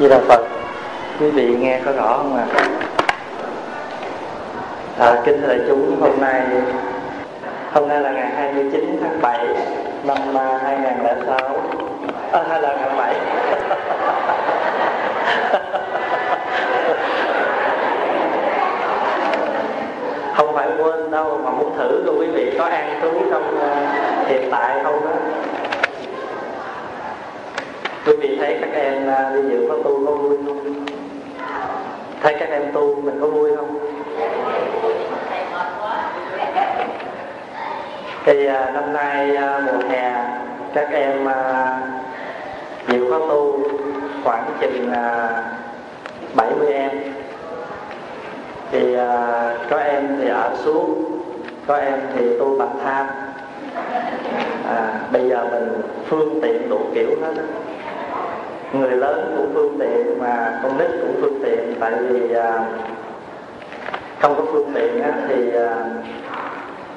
Di Đà Phật Quý vị nghe có rõ không ạ? À? À, kính thưa đại chúng hôm nay Hôm nay là ngày 29 tháng 7 năm 2006 À, hay là ngày 7 Không phải quên đâu mà muốn thử luôn quý vị có an trú trong à, hiện tại không đó quý vị thấy các em à, đi dự khóa tu có vui không? Thấy các em tu mình có vui không? Thì à, năm nay à, mùa hè các em dự khóa tu khoảng chừng 70 em. Thì có em thì ở xuống có em thì tu bạch tham à, bây giờ mình phương tiện đủ kiểu hết đó người lớn cũng phương tiện mà con nít cũng phương tiện tại vì à, không có phương tiện á, thì à,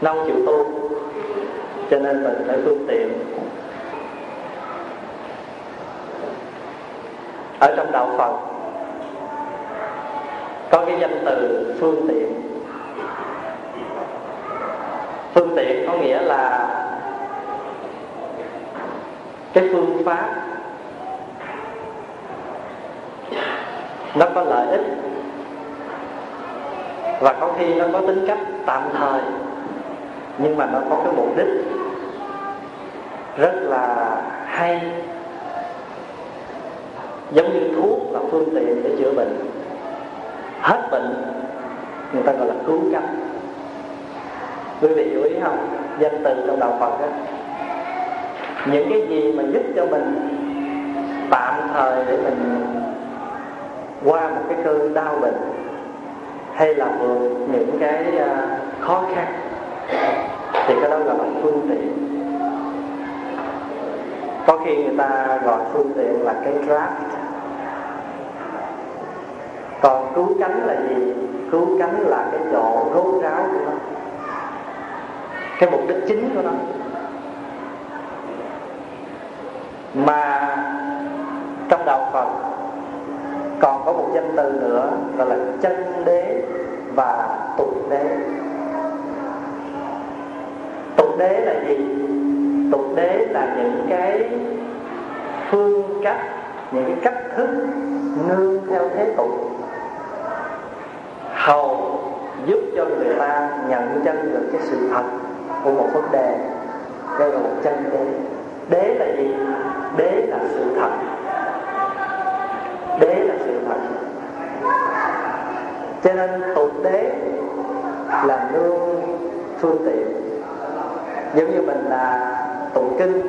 nó không chịu tu. Cho nên mình phải phương tiện. Ở trong đạo phật có cái danh từ phương tiện. Phương tiện có nghĩa là cái phương pháp nó có lợi ích. Và có khi nó có tính cách tạm thời, nhưng mà nó có cái mục đích rất là hay. Giống như thuốc là phương tiện để chữa bệnh. Hết bệnh, người ta gọi là cứu cánh. Quý vị chú ý không? Danh từ trong đạo phật đó những cái gì mà giúp cho mình tạm thời để mình qua một cái cơn đau bệnh, hay là vượt những cái à, khó khăn, thì cái đó là bằng phương tiện. Có khi người ta gọi phương tiện là cái draft. Còn cứu cánh là gì? Cứu cánh là cái độ rốt ráo của nó, cái mục đích chính của nó. Mà trong đạo phật còn danh từ nữa, gọi là chân đế và tục đế. Tục đế là gì? Tục đế là những cái phương cách, những cái cách thức nương theo thế tục. Hầu giúp cho người ta nhận chân được cái sự thật của một vấn đề, đây là một chân đế. Đế là gì? Đế là sự thật. Đế là sự thật cho nên tục đế là nương phương tiện. Giống như mình là tụng kinh,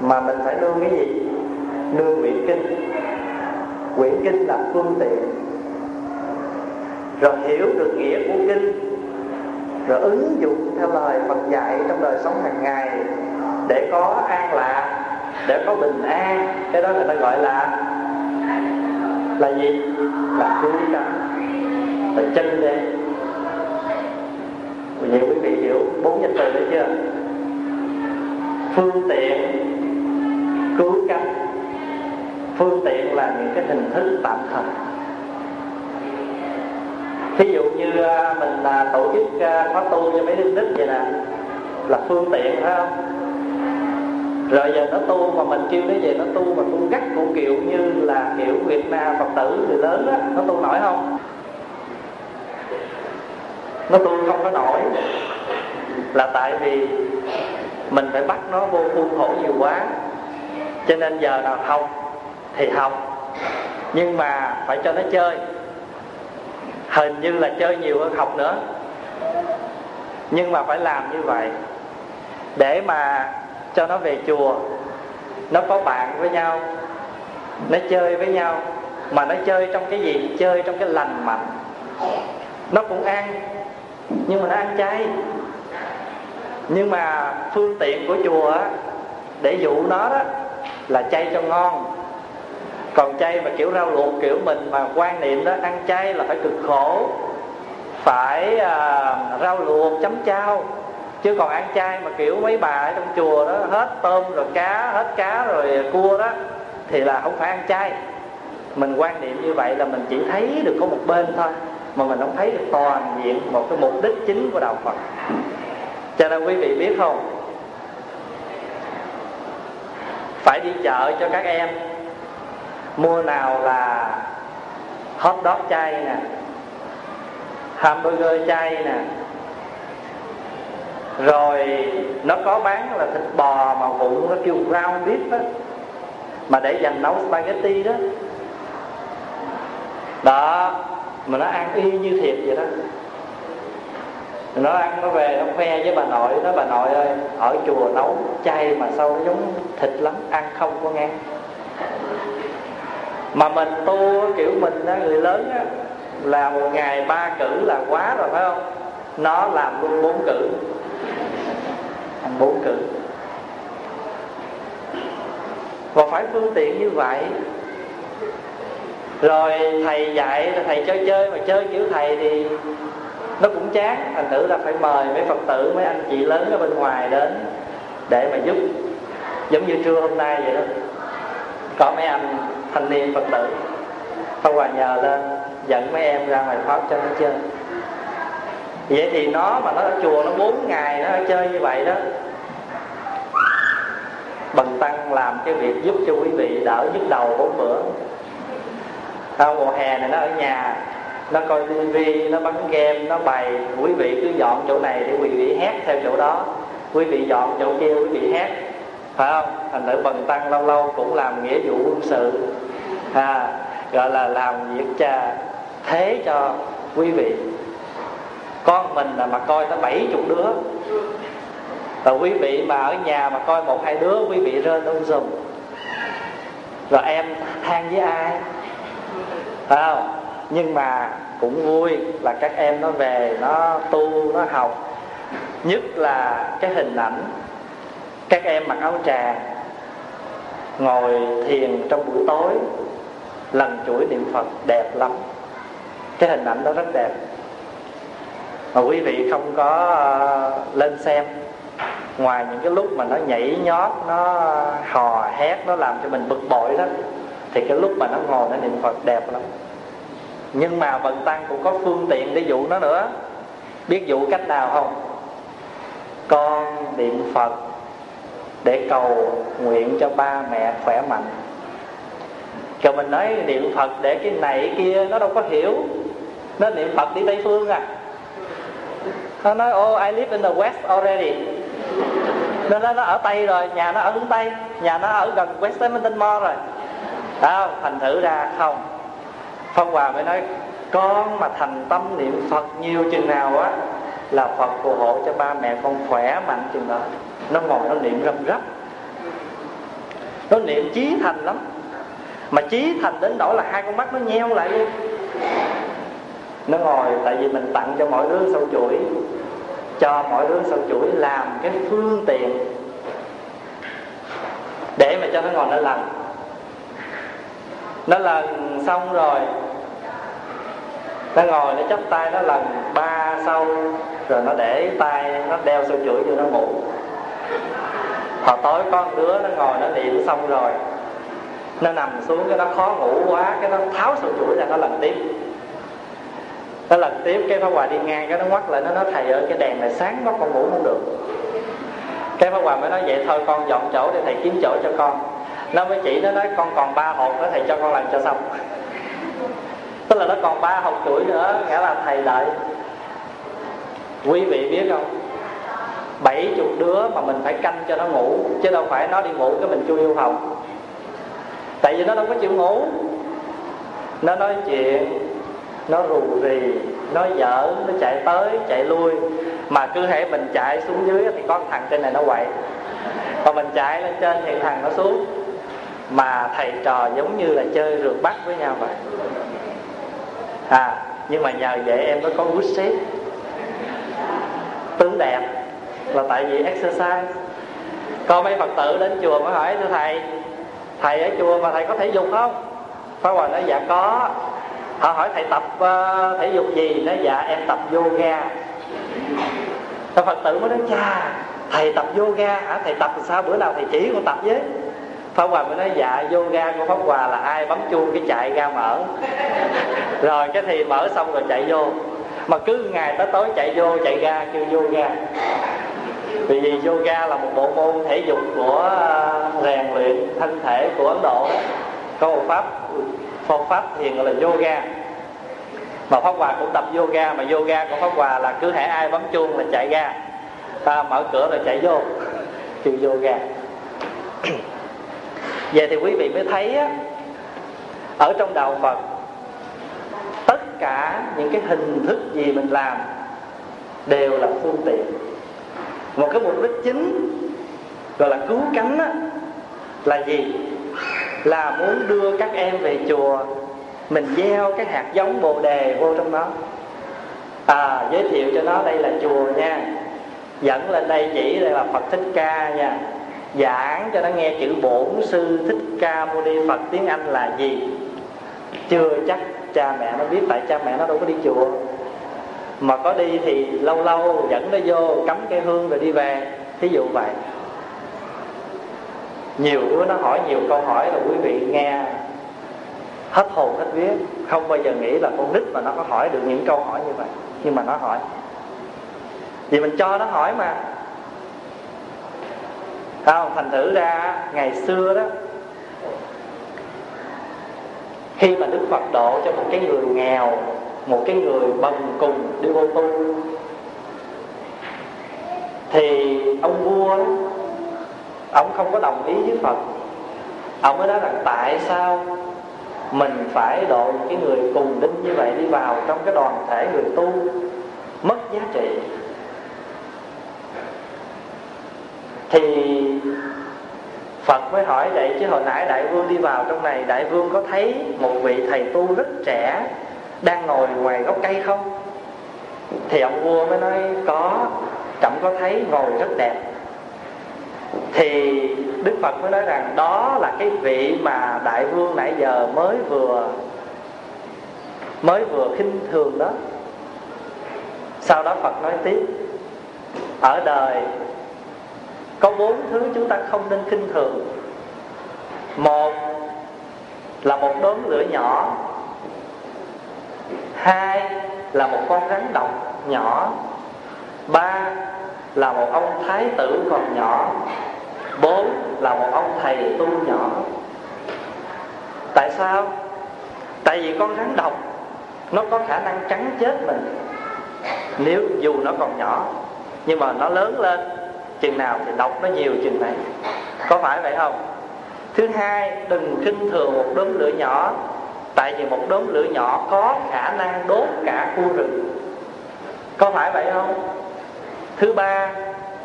mà mình phải nương cái gì? Nương quyển kinh. Quyển kinh là phương tiện. Rồi hiểu được nghĩa của kinh, rồi ứng dụng theo lời Phật dạy trong đời sống hàng ngày để có an lạc, để có bình an. Cái đó người ta gọi là là gì? Là cứu cánh là chân đế vậy quý vị hiểu bốn danh từ đấy chưa? Phương tiện cứu cánh. Phương tiện là những cái hình thức tạm thời. Thí dụ như à, mình à, tổ chức à, khóa tu cho mấy đứa nít vậy nè, là phương tiện phải không? Rồi giờ nó tu mà mình kêu nó về nó tu mà tu gắt cũng kiểu như là kiểu việt nam phật tử người lớn á, nó tu nổi không? Nó tu không có nổi. Là tại vì mình phải bắt nó vô khuôn khổ nhiều quá. Cho nên giờ nào học thì học, nhưng mà phải cho nó chơi. Hình như là chơi nhiều hơn học nữa. Nhưng mà phải làm như vậy để mà cho nó về chùa. Nó có bạn với nhau nó chơi với nhau mà nó chơi trong cái gì? Chơi trong cái lành mạnh. Nó cũng ăn nhưng mà nó ăn chay. Nhưng mà phương tiện của chùa á, để dụ nó đó là chay cho ngon. Còn chay mà kiểu rau luộc kiểu mình mà quan niệm đó ăn chay là phải cực khổ. Phải à, rau luộc chấm chao chứ còn ăn chay mà kiểu mấy bà ở trong chùa đó, hết tôm rồi cá, hết cá rồi cua đó, thì là không phải ăn chay. Mình quan niệm như vậy là mình chỉ thấy được có một bên thôi, mà mình không thấy được toàn diện một cái mục đích chính của đạo phật. Cho nên quý vị biết không? Phải đi chợ cho các em. Mua nào là hot dog chay nè, hamburger chay nè rồi nó có bán là thịt bò mà vụn nó kêu ground beef á. Mà để dành nấu spaghetti đó. Đó mà nó ăn y như thiệt vậy đó. Nó ăn nó về nó khoe với bà nội nó bà nội ơi ở chùa nấu chay mà sao nó giống thịt lắm ăn không có nghe mà mình tu kiểu mình á, người lớn á, là một ngày ba cử là quá rồi phải không? Nó làm luôn bốn cử ăn bốn cử. Và phải phương tiện như vậy. Rồi thầy dạy thầy chơi chơi, mà chơi kiểu thầy thì nó cũng chán. Thành thử là phải mời mấy phật tử, mấy anh chị lớn ở bên ngoài đến để mà giúp. Giống như trưa hôm nay vậy đó. Có mấy anh thanh niên phật tử. Phong Hòa nhờ lên, dẫn mấy em ra ngoài pháp cho nó chơi vậy thì nó mà nó ở chùa nó bốn ngày nó chơi như vậy đó bần tăng làm cái việc giúp cho quý vị đỡ nhức đầu bốn bữa. Sau mùa hè này nó ở nhà nó coi tivi nó bắn game nó bày. Quý vị cứ dọn chỗ này để quý vị hát theo chỗ đó. Quý vị dọn chỗ kia quý vị hát. Phải không? Thành nữ bần tăng lâu lâu cũng làm nghĩa vụ quân sự à, gọi là làm việc cha thế cho quý vị con mình là mà coi tới bảy chục đứa. Và quý vị mà ở nhà mà coi một, hai đứa, quý vị rơi đông dùm rồi em than với ai? Phải không? Nhưng mà cũng vui là các em nó về, nó tu, nó học. Nhất là cái hình ảnh, các em mặc áo tràng ngồi thiền trong buổi tối, lần chuỗi niệm phật đẹp lắm. Cái hình ảnh đó rất đẹp mà quý vị không có uh, lên xem. Ngoài những cái lúc mà nó nhảy nhót nó ờ, hò hét nó làm cho mình bực bội đó thì cái lúc mà nó ngồi nó niệm phật đẹp lắm. Nhưng mà vận tăng cũng có phương tiện để dụ nó nữa. Biết dụ cách nào không? Con niệm phật để cầu nguyện cho ba mẹ khỏe mạnh. Rồi mình nói niệm phật để cái này kia nó đâu có hiểu. Nó niệm phật đi tây phương à nó nói oh I live in the west already. Nó nó ở tây rồi nhà nó ở hướng tây nhà nó ở gần westminster mall rồi. À, thành thử ra không. Phong Hòa mới nói con mà thành tâm niệm Phật nhiều chừng nào á là Phật phù hộ cho ba mẹ con khỏe mạnh chừng đó. Nó ngồi nó niệm râm rắp. Nó niệm chí thành lắm. Mà chí thành đến nỗi là hai con mắt nó nheo lại luôn nó ngồi, tại vì mình tặng cho mỗi đứa sâu chuỗi, cho mỗi đứa sâu chuỗi làm cái phương tiện để mà cho nó ngồi nó lần nó lần xong rồi, nó ngồi, nó chắp tay, nó lần ba sau, rồi nó để tay, nó đeo sâu chuỗi cho nó ngủ. Hồi tối có một đứa nó ngồi, nó niệm xong rồi, nó nằm xuống cái nó khó ngủ quá, cái nó tháo sâu chuỗi ra, nó lần tiếp nó lần tiếp cái pháp hòa đi ngang cái nó ngoắt lại, nó nói, thầy ơi, cái đèn này sáng quá, con ngủ không được. Cái pháp hòa mới nói, vậy thôi, con dọn chỗ để thầy kiếm chỗ cho con. Nó mới chỉ, nó nói, con còn ba hộp nữa, thầy cho con làm cho xong. Tức là nó còn ba hộp chuỗi nữa, nghĩa là thầy đợi. Quý vị biết không? Bảy chục đứa mà mình phải canh cho nó ngủ, chứ đâu phải nó đi ngủ cái mình chui vô phòng. Tại vì nó đâu có chịu ngủ. Nó nói chuyện nó rù rì nó dở, nó chạy tới chạy lui. Mà cứ hệ mình chạy xuống dưới thì có thằng trên này nó quậy. Còn mình chạy lên trên thì thằng nó xuống. Mà thầy trò giống như là chơi rượt bắt với nhau vậy. À nhưng mà nhờ vậy em mới có good shape. Tướng đẹp là tại vì exercise. Có mấy phật tử đến chùa mới hỏi thưa thầy thầy ở chùa mà thầy có thể dục không? Phá Hòa nói dạ có. Họ hỏi thầy tập uh, thể dục gì? Nói dạ em tập yoga. Thầy Phật tử mới nói cha Thầy tập yoga hả? Thầy tập sao? Bữa nào thầy chỉ con tập với. Pháp Hòa mới nói dạ yoga của Pháp Hòa là ai? Bấm chuông cái chạy ra mở. Rồi cái thì mở xong rồi chạy vô. Mà cứ ngày tới tối chạy vô chạy ra kêu yoga. Vì vì yoga là một bộ môn thể dục của ờ, rèn luyện thân thể của Ấn Độ. Đó Có một pháp phương pháp thiền gọi là yoga. Mà pháp hòa cũng tập yoga mà yoga của pháp hòa là cứ hễ ai bấm chuông là chạy ra. Ta mở cửa rồi chạy vô kêu yoga. Vậy thì quý vị mới thấy á, ở trong đạo phật tất cả những cái hình thức gì mình làm đều là phương tiện. Một cái mục đích chính gọi là cứu cánh á, là gì? Là muốn đưa các em về chùa, mình gieo cái hạt giống bồ đề vô trong đó. À giới thiệu cho nó đây là chùa nha. Dẫn lên đây chỉ đây là phật thích ca nha. Giảng cho nó nghe chữ bổn sư thích ca mâu ni phật, tiếng anh là gì? Chưa chắc cha mẹ nó biết, tại cha mẹ nó đâu có đi chùa. Mà có đi thì lâu lâu dẫn nó vô, cắm cây hương rồi đi về. Thí dụ vậy nhiều đứa nó hỏi nhiều câu hỏi là quý vị nghe hết hồn hết vía. Không bao giờ nghĩ là con nít mà nó có hỏi được những câu hỏi như vậy. Nhưng mà nó hỏi. Vì mình cho nó hỏi mà. Không thành thử ra ngày xưa đó khi mà đức phật độ cho một cái người nghèo một cái người bần cùng đi vô tu thì ông vua đó, ông không có đồng ý với phật. Ông mới nói rằng, tại sao mình phải độ cái người cùng đinh như vậy đi vào trong cái đoàn thể người tu? Mất giá trị. Thì Phật mới hỏi, vậy chứ hồi nãy đại vương đi vào trong này, đại vương có thấy một vị thầy tu rất trẻ đang ngồi ngoài gốc cây không? Thì ông vua mới nói, có. Trẫm có thấy ngồi rất đẹp thì đức phật mới nói rằng đó là cái vị mà đại vương nãy giờ mới vừa mới vừa khinh thường đó. Sau đó phật nói tiếp, ở đời, có bốn thứ chúng ta không nên khinh thường. Một là một đốm lửa nhỏ, hai là một con rắn độc nhỏ, ba là một ông thái tử còn nhỏ bốn là một ông thầy tu nhỏ. Tại sao? Tại vì con rắn độc, nó có khả năng cắn chết mình. Nếu dù nó còn nhỏ, nhưng mà nó lớn lên, chừng nào thì độc nó nhiều chừng này. Có phải vậy không? Thứ hai, đừng khinh thường một đốm lửa nhỏ, tại vì một đốm lửa nhỏ có khả năng đốt cả khu rừng. Có phải vậy không? Thứ ba,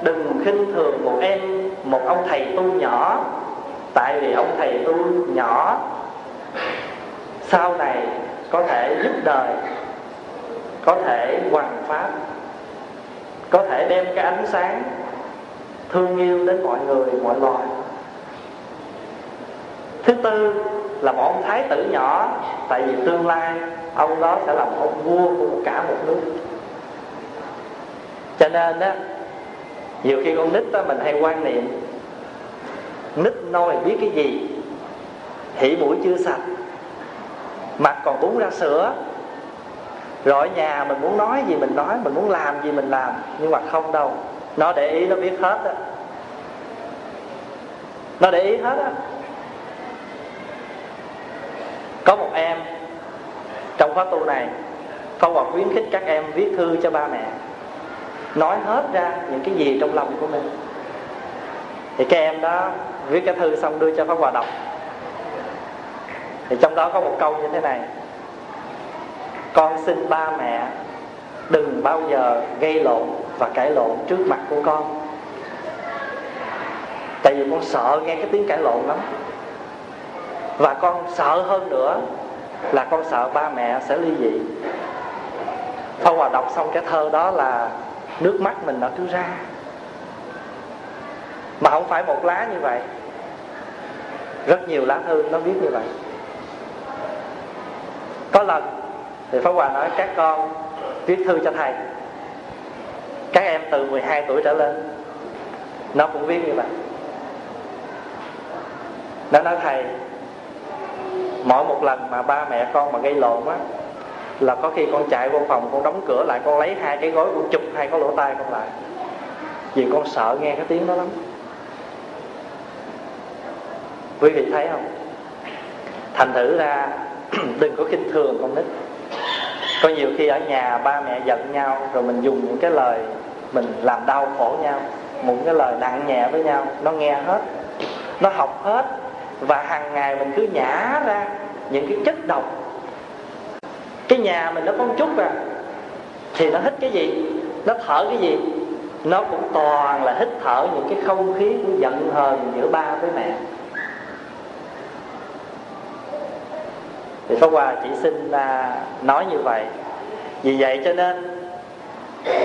đừng khinh thường một em, một ông thầy tu nhỏ. Tại vì ông thầy tu nhỏ sau này có thể giúp đời, có thể hoàn pháp có thể đem cái ánh sáng thương yêu đến mọi người, mọi loài. Thứ tư là một ông thái tử nhỏ, tại vì tương lai ông đó sẽ làm ông vua của cả một nước cho nên á, nhiều khi con nít đó mình hay quan niệm, nít nôi biết cái gì, hỉ mũi chưa sạch, mặt còn uống ra sữa. Rồi ở nhà mình muốn nói gì mình nói, mình muốn làm gì mình làm, nhưng mà không đâu. Nó để ý, nó biết hết á. Nó để ý hết á. Có một em, trong khóa tu này phong một khuyến khích các em viết thư cho ba mẹ nói hết ra những cái gì trong lòng của mình. Thì các em đó viết cái thư xong đưa cho pháp hòa đọc. Thì trong đó có một câu như thế này. Con xin ba mẹ đừng bao giờ gây lộn và cãi lộn trước mặt của con. Tại vì con sợ nghe cái tiếng cãi lộn lắm. Và con sợ hơn nữa là con sợ ba mẹ sẽ ly dị. Pháp Hòa đọc xong cái thơ đó là nước mắt mình nó cứ ra. Mà không phải một lá như vậy. Rất nhiều lá thư nó viết như vậy. Có lần thì Pháp Hòa nói, các con viết thư cho thầy. Các em từ 12 tuổi trở lên, nó cũng viết như vậy. Nó nói, thầy, mỗi một lần mà ba mẹ con mà gây lộn á là có khi con chạy vô phòng, con đóng cửa lại, con lấy hai cái gối, con chụp hai cái lỗ tai con lại. Vì con sợ nghe cái tiếng đó lắm. Quý vị thấy không? Thành thử ra, đừng có khinh thường con nít. Có nhiều khi ở nhà ba mẹ giận nhau, rồi mình dùng những cái lời mình làm đau khổ nhau, một cái lời nặng nhẹ với nhau, nó nghe hết, nó học hết, và hàng ngày mình cứ nhả ra những cái chất độc cái nhà mình nó có một chút à. Thì nó hít cái gì? Nó thở cái gì? Nó cũng toàn là hít thở những cái không khí của giận hờn giữa ba với mẹ. Thì Pháp Hòa chỉ xin là nói như vậy. Vì vậy cho nên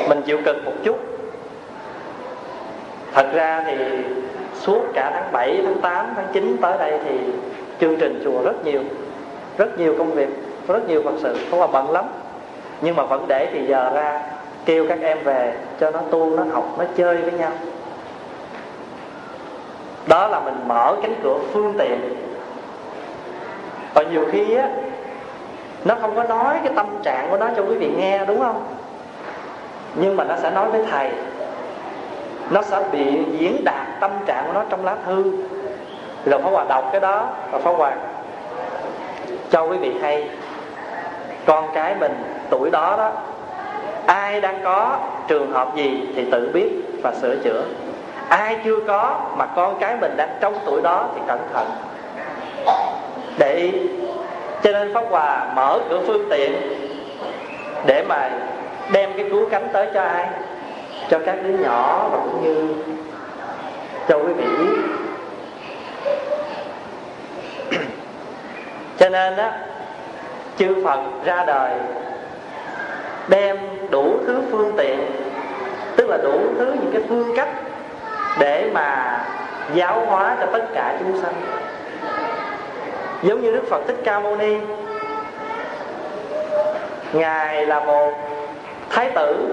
mình chịu cực một chút. Thật ra thì suốt cả tháng 7, tháng 8, tháng 9 tới đây thì chương trình chùa rất nhiều rất nhiều công việc rất nhiều phật sự, không là bận lắm. Nhưng mà vẫn để thì giờ ra, kêu các em về cho nó tu, nó học, nó chơi với nhau. Đó là mình mở cánh cửa phương tiện. Và nhiều khi á, nó không có nói cái tâm trạng của nó cho quý vị nghe, đúng không? Nhưng mà nó sẽ nói với thầy. Nó sẽ bị diễn đạt tâm trạng của nó trong lá thư. Rồi Pháp Hòa đọc cái đó, và Pháp Hòa cho quý vị hay con cái mình tuổi đó đó, ai đang có trường hợp gì thì tự biết và sửa chữa. Ai chưa có mà con cái mình đang trong tuổi đó thì cẩn thận. Để ý, cho nên pháp hòa mở cửa phương tiện để mà đem cái cứu cánh tới cho ai? Cho các đứa nhỏ và cũng như cho quý vị. Biết cho nên á chư phật ra đời, đem đủ thứ phương tiện, tức là đủ thứ những cái phương cách để mà giáo hóa cho tất cả chúng sanh. Giống như đức phật thích ca mâu ni, ngài là một thái tử,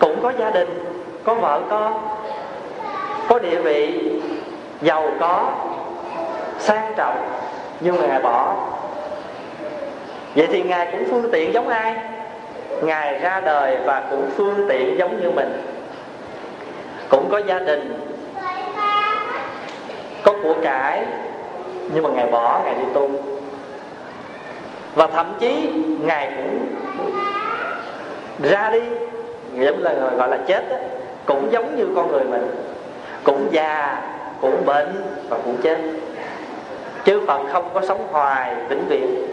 cũng có gia đình, có vợ con có địa vị, giàu có, sang trọng, nhưng mà ngài bỏ vậy thì ngài cũng phương tiện giống ai? Ngài ra đời và cũng phương tiện giống như mình. Cũng có gia đình có của cải nhưng mà ngài bỏ ngài đi tu. Và thậm chí ngài cũng ra đi giống là gọi là chết đó, cũng giống như con người mình. Cũng già cũng bệnh và cũng chết. Chứ phật không có sống hoài vĩnh viễn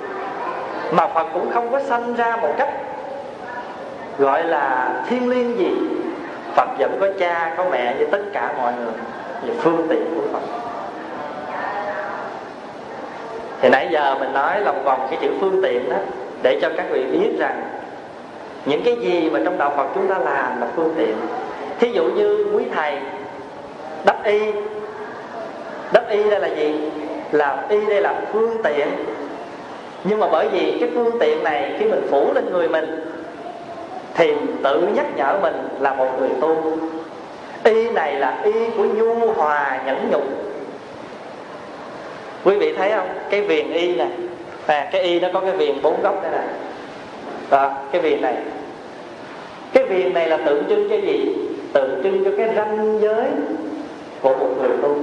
mà phật cũng không có sanh ra một cách, gọi là thiên liêng gì. Phật vẫn có cha, có mẹ như tất cả mọi người về phương tiện của phật. Thì nãy giờ mình nói lòng vòng cái chữ phương tiện đó, để cho các vị biết rằng những cái gì mà trong đạo phật chúng ta làm là phương tiện. Thí dụ như quý thầy, đắp y. Đắp y đây là gì? Làm y đây là phương tiện nhưng mà bởi vì cái phương tiện này khi mình phủ lên người mình thì tự nhắc nhở mình là một người tu. Y này là y của nhu hòa nhẫn nhục. Quý vị thấy không? Cái viền y này. À, cái y nó có cái viền bốn góc đây nè đó cái viền này. Cái viền này là tượng trưng cho gì? Tượng trưng cho cái ranh giới của một người tu.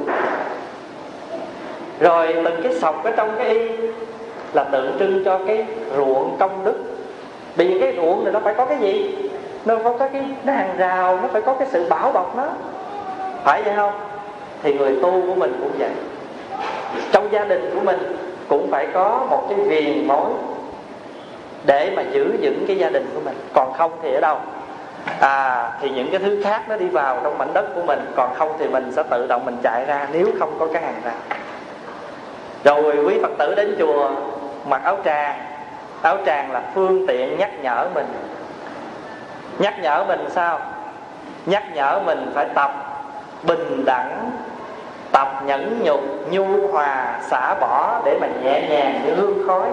Rồi từng cái sọc ở trong cái y là tượng trưng cho cái ruộng công đức. Bởi vì cái ruộng này nó phải có cái gì? Nó phải có cái nó hàng rào, nó phải có cái sự bảo bọc nó. Phải vậy không? Thì người tu của mình cũng vậy. Trong gia đình của mình cũng phải có một cái viền mối để mà giữ vững cái gia đình của mình. Còn không thì ở đâu? À thì những cái thứ khác nó đi vào trong mảnh đất của mình. Còn không thì mình sẽ tự động mình chạy ra nếu không có cái hàng rào. Rồi quý phật tử đến chùa mặc áo tràng áo tràng là phương tiện nhắc nhở mình. Nhắc nhở mình sao? Nhắc nhở mình phải tập bình đẳng, tập nhẫn nhục, nhu hòa, xả bỏ để mà nhẹ nhàng như hương khói.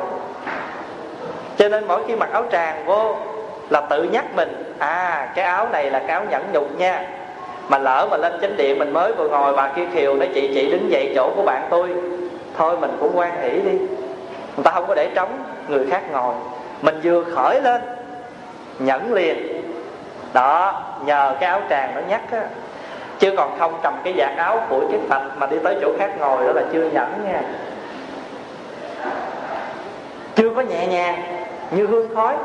Cho nên mỗi khi mặc áo tràng vô là tự nhắc mình à cái áo này là cái áo nhẫn nhục nha. Mà lỡ mà lên chánh điện mình mới vừa ngồi, bà kia kiều nói, chị chị đứng dậy chỗ của bạn tôi. Thôi mình cũng quan hỷ đi người ta không có để trống, người khác ngồi. Mình vừa khởi lên, nhẫn liền. Đó, nhờ cái áo tràng nó nhắc á. Chứ còn không cầm cái vạt áo của cái phật mà đi tới chỗ khác ngồi đó là chưa nhẫn nha. Chưa có nhẹ nhàng, như hương khói.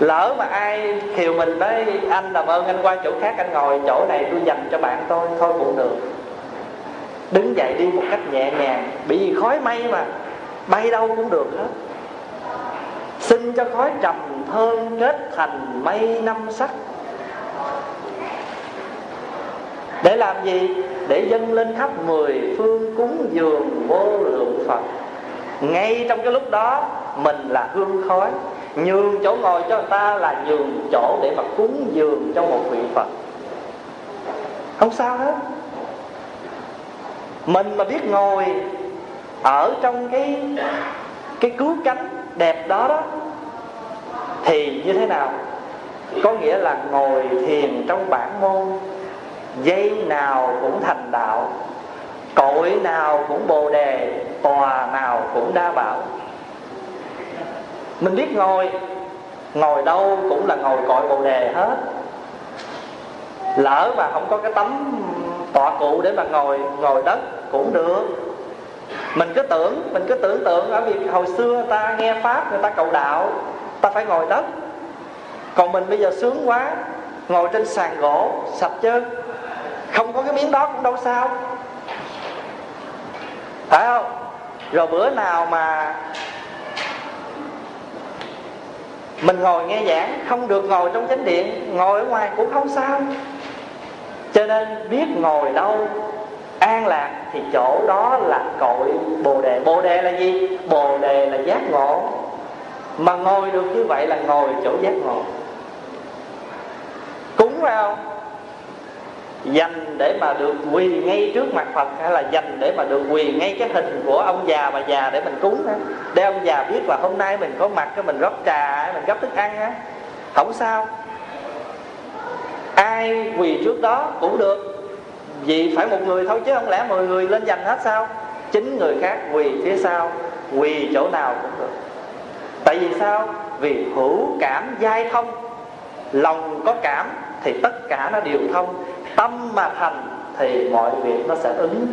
Lỡ mà ai thiều mình đấy anh làm ơn anh qua chỗ khác, anh ngồi chỗ này, tôi dành cho bạn tôi, thôi cũng được. Đứng dậy đi một cách nhẹ nhàng bị vì khói mây mà bay đâu cũng được hết. Xin cho khói trầm thơm kết thành mây năm sắc. Để làm gì? Để dâng lên khắp mười phương cúng dường vô lượng phật. Ngay trong cái lúc đó, mình là hương khói. Nhường chỗ ngồi cho người ta là nhường chỗ để mà cúng dường cho một vị phật. Không sao hết. Mình mà biết ngồi ở trong cái cái cứu cánh đẹp đó đó, thì như thế nào? Có nghĩa là ngồi thiền trong bản môn, dây nào cũng thành đạo, cội nào cũng bồ đề, tòa nào cũng đa bảo. Mình biết ngồi ngồi đâu cũng là ngồi cội bồ đề hết. Lỡ mà không có cái tấm tọa cụ để mà ngồi ngồi đất cũng được mình cứ tưởng, mình cứ tưởng tượng ở việc hồi xưa ta nghe pháp, người ta cầu đạo, ta phải ngồi đất. Còn mình bây giờ sướng quá, ngồi trên sàn gỗ, sạch chứ. Không có cái miếng đó cũng đâu sao. Phải không? Rồi bữa nào mà mình ngồi nghe giảng, không được ngồi trong chánh điện, ngồi ở ngoài cũng không sao. Cho nên biết ngồi đâu an lạc thì chỗ đó là cội bồ đề. Bồ đề là gì? Bồ đề là giác ngộ. Mà ngồi được như vậy là ngồi chỗ giác ngộ. Cúng phải không? Dành để mà được quỳ ngay trước mặt Phật hay là dành để mà được quỳ ngay cái hình của ông già bà già để mình cúng á? Để ông già biết là hôm nay mình có mặt cái mình rót trà mình gấp thức ăn á. Không sao. Ai quỳ trước đó cũng được vì phải một người thôi chứ không lẽ mọi người lên giành hết sao? Chín người khác quỳ phía sau, quỳ chỗ nào cũng được. Tại vì sao? Vì hữu cảm giai thông. Lòng có cảm thì tất cả nó đều thông. Tâm mà thành thì mọi việc nó sẽ ứng.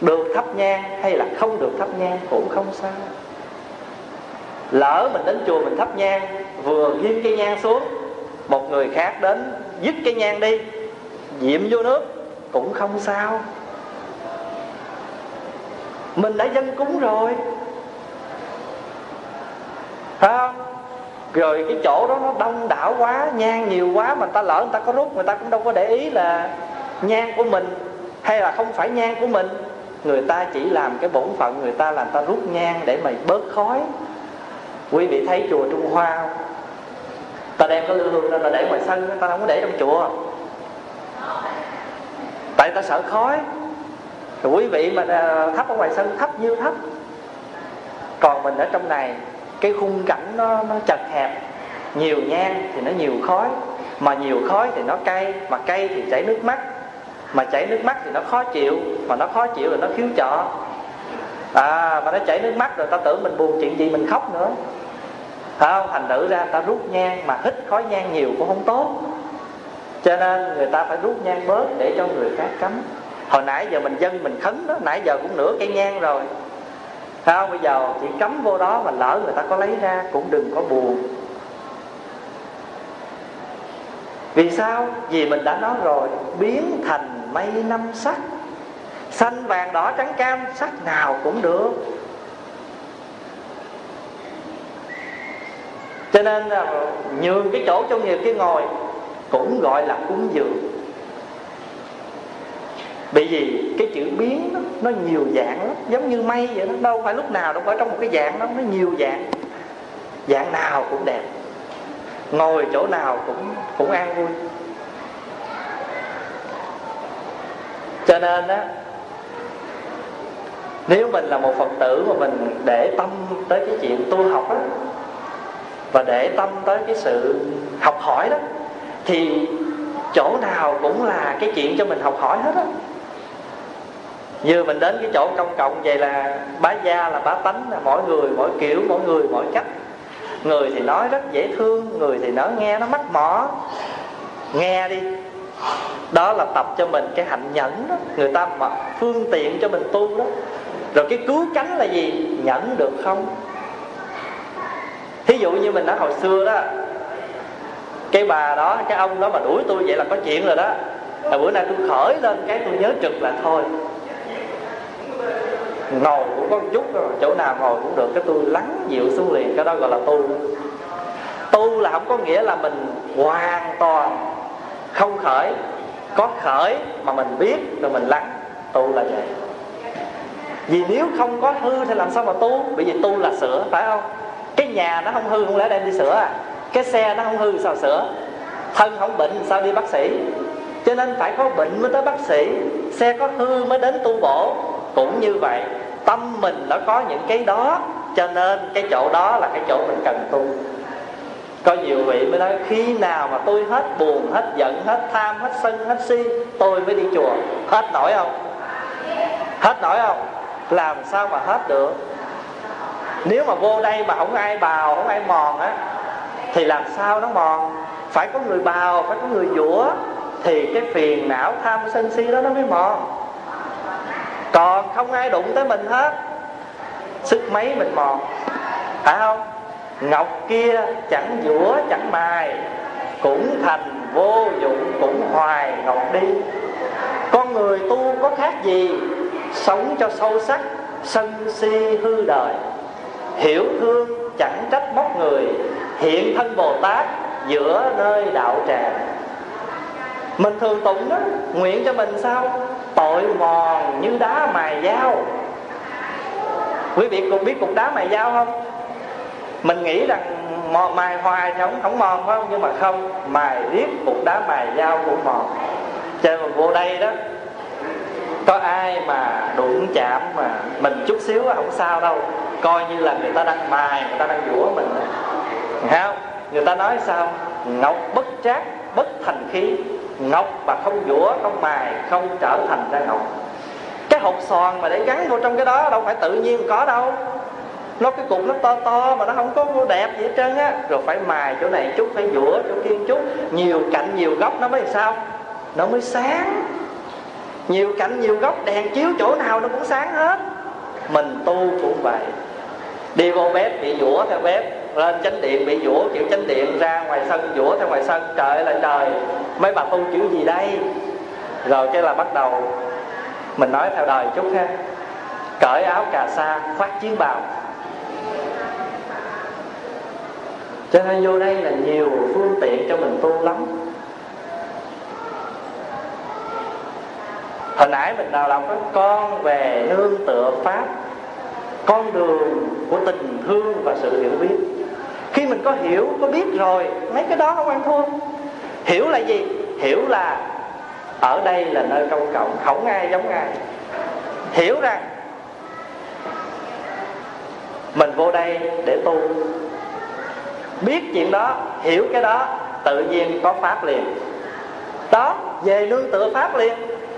Được thắp nhang hay là không được thắp nhang cũng không sao. Lỡ mình đến chùa mình thắp nhang, vừa ghim cây nhang xuống, một người khác đến dứt cây nhang đi diệm vô nước cũng không sao. Mình đã dân cúng rồi. Phải không? Rồi cái chỗ đó nó đông đảo quá nhang nhiều quá mà ta lỡ người ta có rút người ta cũng đâu có để ý là nhang của mình hay là không phải nhang của mình. Người ta chỉ làm cái bổn phận người ta làm, ta rút nhang để mày bớt khói. Quý vị thấy chùa trung hoa không? Ta đem cái lư hương ra, ta để ngoài sân ta không có để trong chùa tại ta sợ khói. Rồi quý vị mà à, thắp ở ngoài sân thắp nhiêu thấp. Còn mình ở trong này, cái khung cảnh nó nó chật hẹp. Nhiều nhang thì nó nhiều khói. Mà nhiều khói thì nó cay, mà cay thì chảy nước mắt. Mà chảy nước mắt thì nó khó chịu, mà nó khó chịu là nó khiếu trọ à mà nó chảy nước mắt rồi ta tưởng mình buồn chuyện gì mình khóc nữa. Phải không? Thành thử ra ta rút nhang mà hít khói nhang nhiều cũng không tốt cho nên người ta phải rút nhang bớt để cho người khác cấm hồi nãy giờ mình dân mình khấn đó, nãy giờ cũng nửa cây nhang rồi. Sao bây giờ chỉ cấm vô đó mà lỡ người ta có lấy ra cũng đừng có buồn. Vì sao? Vì mình đã nói rồi, biến thành mây năm sắc. Xanh vàng đỏ trắng cam, sắc nào cũng được. Cho nên là nhường cái chỗ trong nghiệp kia ngồi cũng gọi là cúng dường. Bởi vì cái chữ biến đó, nó nhiều dạng lắm giống như mây vậy đó đâu phải lúc nào đâu phải trong một cái dạng đó nó nhiều dạng. Dạng nào cũng đẹp ngồi chỗ nào cũng cũng an vui. Cho nên á nếu mình là một phật tử mà mình để tâm tới cái chuyện tu học á và để tâm tới cái sự học hỏi đó thì chỗ nào cũng là cái chuyện cho mình học hỏi hết á. Như mình đến cái chỗ công cộng vậy là bá gia là bá tánh, là mỗi người, mỗi kiểu, mỗi người, mỗi cách. Người thì nói rất dễ thương, người thì nói nghe nó mắc mỏ. Nghe đi. Đó là tập cho mình cái hạnh nhẫn đó. Người ta mà phương tiện cho mình tu đó. Rồi cái cứu cánh là gì? Nhẫn được không? Thí dụ như mình nói hồi xưa đó cái bà đó, cái ông đó mà đuổi tôi vậy là có chuyện rồi đó. Là bữa nay tôi khởi lên, cái tôi nhớ trực là thôi. Ngồi cũng có một chút rồi chỗ nào ngồi cũng được, cái tôi lắng dịu xuống liền, cái đó gọi là tu. Tu là không có nghĩa là mình hoàn toàn không khởi. Có khởi mà mình biết, rồi mình lắng, tu là vậy. Vì nếu không có hư thì làm sao mà tu? Bởi vì tu là sửa, phải không? Cái nhà nó không hư, không lẽ đem đi sửa à? Cái xe nó không hư sao sửa. Thân không bệnh sao đi bác sĩ? Cho nên phải có bệnh mới tới bác sĩ. Xe có hư mới đến tu bổ. Cũng như vậy, tâm mình nó có những cái đó, cho nên cái chỗ đó là cái chỗ mình cần tu. Có nhiều vị mới nói, khi nào mà tôi hết buồn, hết giận, hết tham, hết sân, hết si, tôi mới đi chùa. Hết nổi không? Hết nổi không? Làm sao mà hết được? Nếu mà vô đây mà không ai bào, không ai mòn á thì làm sao nó mòn phải có người bào, phải có người dũa, thì cái phiền não tham sân si đó nó mới mòn còn không ai đụng tới mình hết, sức mấy mình mòn phải không? Ngọc kia chẳng dũa, chẳng mài, cũng thành vô dụng, cũng hoài ngọc đi. Con người tu có khác gì? Sống cho sâu sắc, sân si hư đời. Hiểu thương chẳng trách móc người hiện thân bồ tát giữa nơi đạo tràng. Mình thường tụng đó, nguyện cho mình sao? Tội mòn như đá mài dao. Quý vị cũng biết cục đá mài dao không? Mình nghĩ rằng mài hoài thì không không mòn phải không? Nhưng mà không, mài riết cục đá mài dao cũng mòn. Cho nên mình vô đây đó, có ai mà đụng chạm mà mình chút xíu không sao đâu. Coi như là người ta đang mài, người ta đang dũa mình không người ta nói sao? Ngọc bất trác, bất thành khí. Ngọc mà không dũa không mài, không trở thành ra ngọc. Cái hột xoàn mà để gắn vô trong cái đó đâu phải tự nhiên có đâu. Nó cái cục nó to to mà nó không có đẹp gì hết trơn á. Rồi phải mài chỗ này chút, phải dũa chỗ kia chút. Nhiều cạnh nhiều góc nó mới sao? Nó mới sáng. Nhiều cạnh nhiều góc, đèn chiếu chỗ nào nó cũng sáng hết. Mình tu cũng vậy. Đi vô bếp, bị dũa theo bếp lên chánh điện, bị dũa kiểu chánh điện, ra ngoài sân dũa theo ngoài sân, trời là trời. Mấy bà tu chữ gì đây? Rồi cái là bắt đầu mình nói theo đời chút ha. Cởi áo cà sa, khoác chiến bào. Cho nên vô đây là nhiều phương tiện cho mình tu lắm. Hồi nãy mình nào đọc đó con về nương tựa pháp, con đường của tình thương và sự hiểu biết khi mình có hiểu, có biết rồi, mấy cái đó không ăn thua. Hiểu là gì? Hiểu là ở đây là nơi công cộng, không ai giống ai. Hiểu rằng mình vô đây để tu. Biết chuyện đó, hiểu cái đó, tự nhiên có pháp liền. Đó, về nương tựa pháp liền.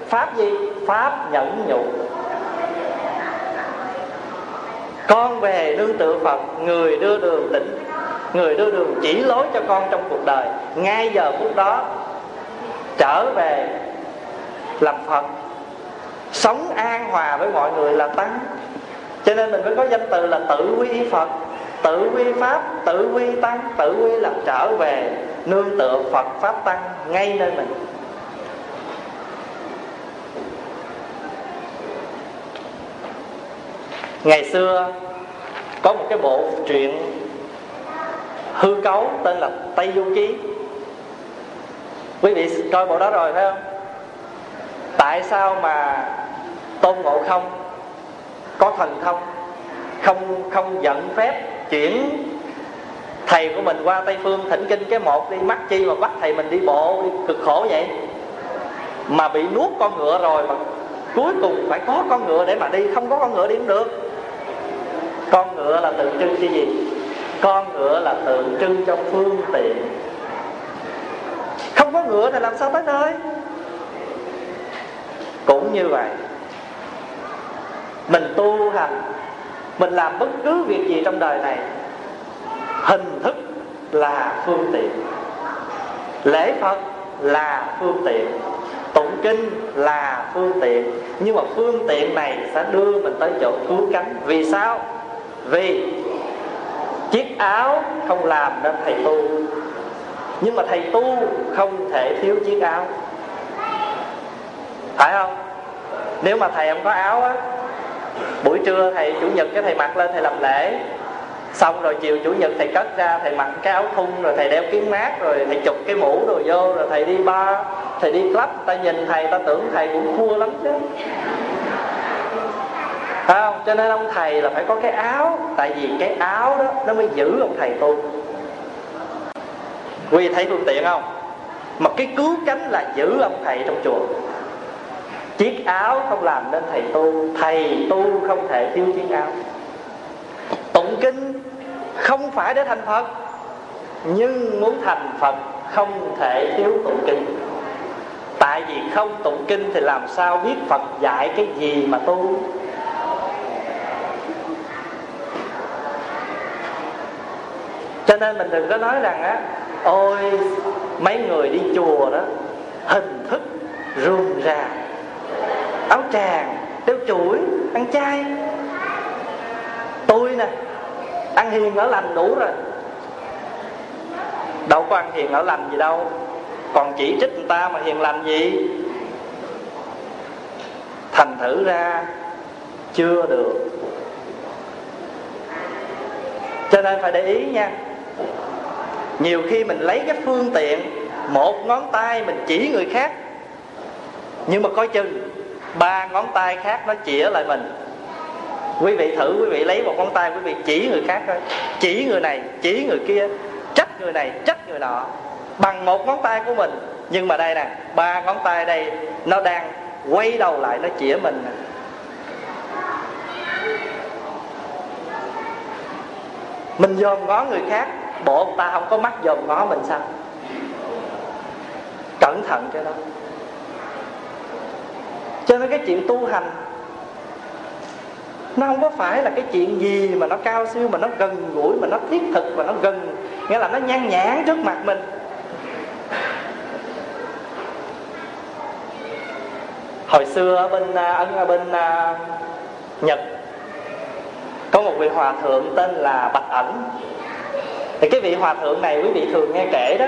Pháp gì? Pháp nhẫn nhục. Con về nương tựa phật, người đưa đường tỉnh người đưa đường chỉ lối cho con trong cuộc đời. Ngay giờ phút đó, trở về làm phật. Sống an hòa với mọi người là tăng cho nên mình mới có danh từ là tự quy phật tự quy pháp tự quy tăng tự quy là trở về, nương tựa phật pháp tăng ngay nơi mình. Ngày xưa, có một cái bộ truyện hư cấu tên là tây du ký. Quý vị coi bộ đó rồi, phải không? Tại sao mà tôn ngộ không có thần thông không không giận phép chuyển thầy của mình qua tây phương, thỉnh kinh cái một đi, mắc chi mà bắt thầy mình đi bộ, đi cực khổ vậy? Mà bị nuốt con ngựa rồi mà cuối cùng phải có con ngựa để mà đi, không có con ngựa đi cũng được. Con ngựa là tượng trưng cho gì? Con ngựa là tượng trưng cho phương tiện. Không có ngựa thì làm sao tới nơi? Cũng như vậy, mình tu hành, mình làm bất cứ việc gì trong đời này, hình thức là phương tiện. Lễ phật là phương tiện, tụng kinh là phương tiện. Nhưng mà phương tiện này sẽ đưa mình tới chỗ cứu cánh. Vì sao? Vì chiếc áo không làm nên thầy tu. Nhưng mà thầy tu không thể thiếu chiếc áo. Phải không? Nếu mà thầy không có áo á, buổi trưa thầy chủ nhật cái thầy mặc lên thầy làm lễ. Xong rồi chiều chủ nhật thầy cất ra, thầy mặc cái áo thun, rồi thầy đeo kiếm mát, rồi thầy chụp cái mũ rồi vô, rồi thầy đi ba thầy đi club ta nhìn thầy ta tưởng thầy cũng thua lắm chứ phải không, cho nên ông thầy là phải có cái áo, tại vì cái áo đó, nó mới giữ ông thầy tu. Quý vị thấy phương tiện không? Mà cái cứu cánh là giữ ông thầy trong chùa. Chiếc áo không làm nên thầy tu thầy tu không thể thiếu chiếc áo. Tụng kinh không phải để thành phật, nhưng muốn thành phật không thể thiếu tụng kinh. Tại vì không tụng kinh thì làm sao biết phật dạy cái gì mà tu? Cho nên mình đừng có nói rằng á, ôi, mấy người đi chùa đó, hình thức rườm rà, áo tràng, đeo chuỗi, ăn chay. Tôi nè, ăn hiền ở lành đủ rồi. Đâu có ăn hiền ở lành gì đâu, còn chỉ trích người ta mà hiền lành gì? Thành thử ra chưa được. Cho nên phải để ý nha nhiều khi mình lấy cái phương tiện, một ngón tay mình chỉ người khác. Nhưng mà coi chừng, ba ngón tay khác nó chĩa lại mình. Quý vị thử, quý vị lấy một ngón tay, quý vị chỉ người khác thôi. Chỉ người này, chỉ người kia, trách người này, trách người nọ. Bằng một ngón tay của mình. Nhưng mà đây nè, ba ngón tay đây, nó đang quay đầu lại, nó chĩa mình nè. Mình dòm ngó người khác bộ ta không có mắt dòm ngó mình sao? Cẩn thận cái đó. Cho nên cái chuyện tu hành nó không có phải là cái chuyện gì mà nó cao siêu mà nó gần gũi mà nó thiết thực mà nó gần nghĩa là nó nhan nhãn trước mặt mình. Hồi xưa ở bên à, ở, bên à, nhật có một vị hòa thượng tên là bạch ẩn thì cái vị hòa thượng này quý vị thường nghe kể đó,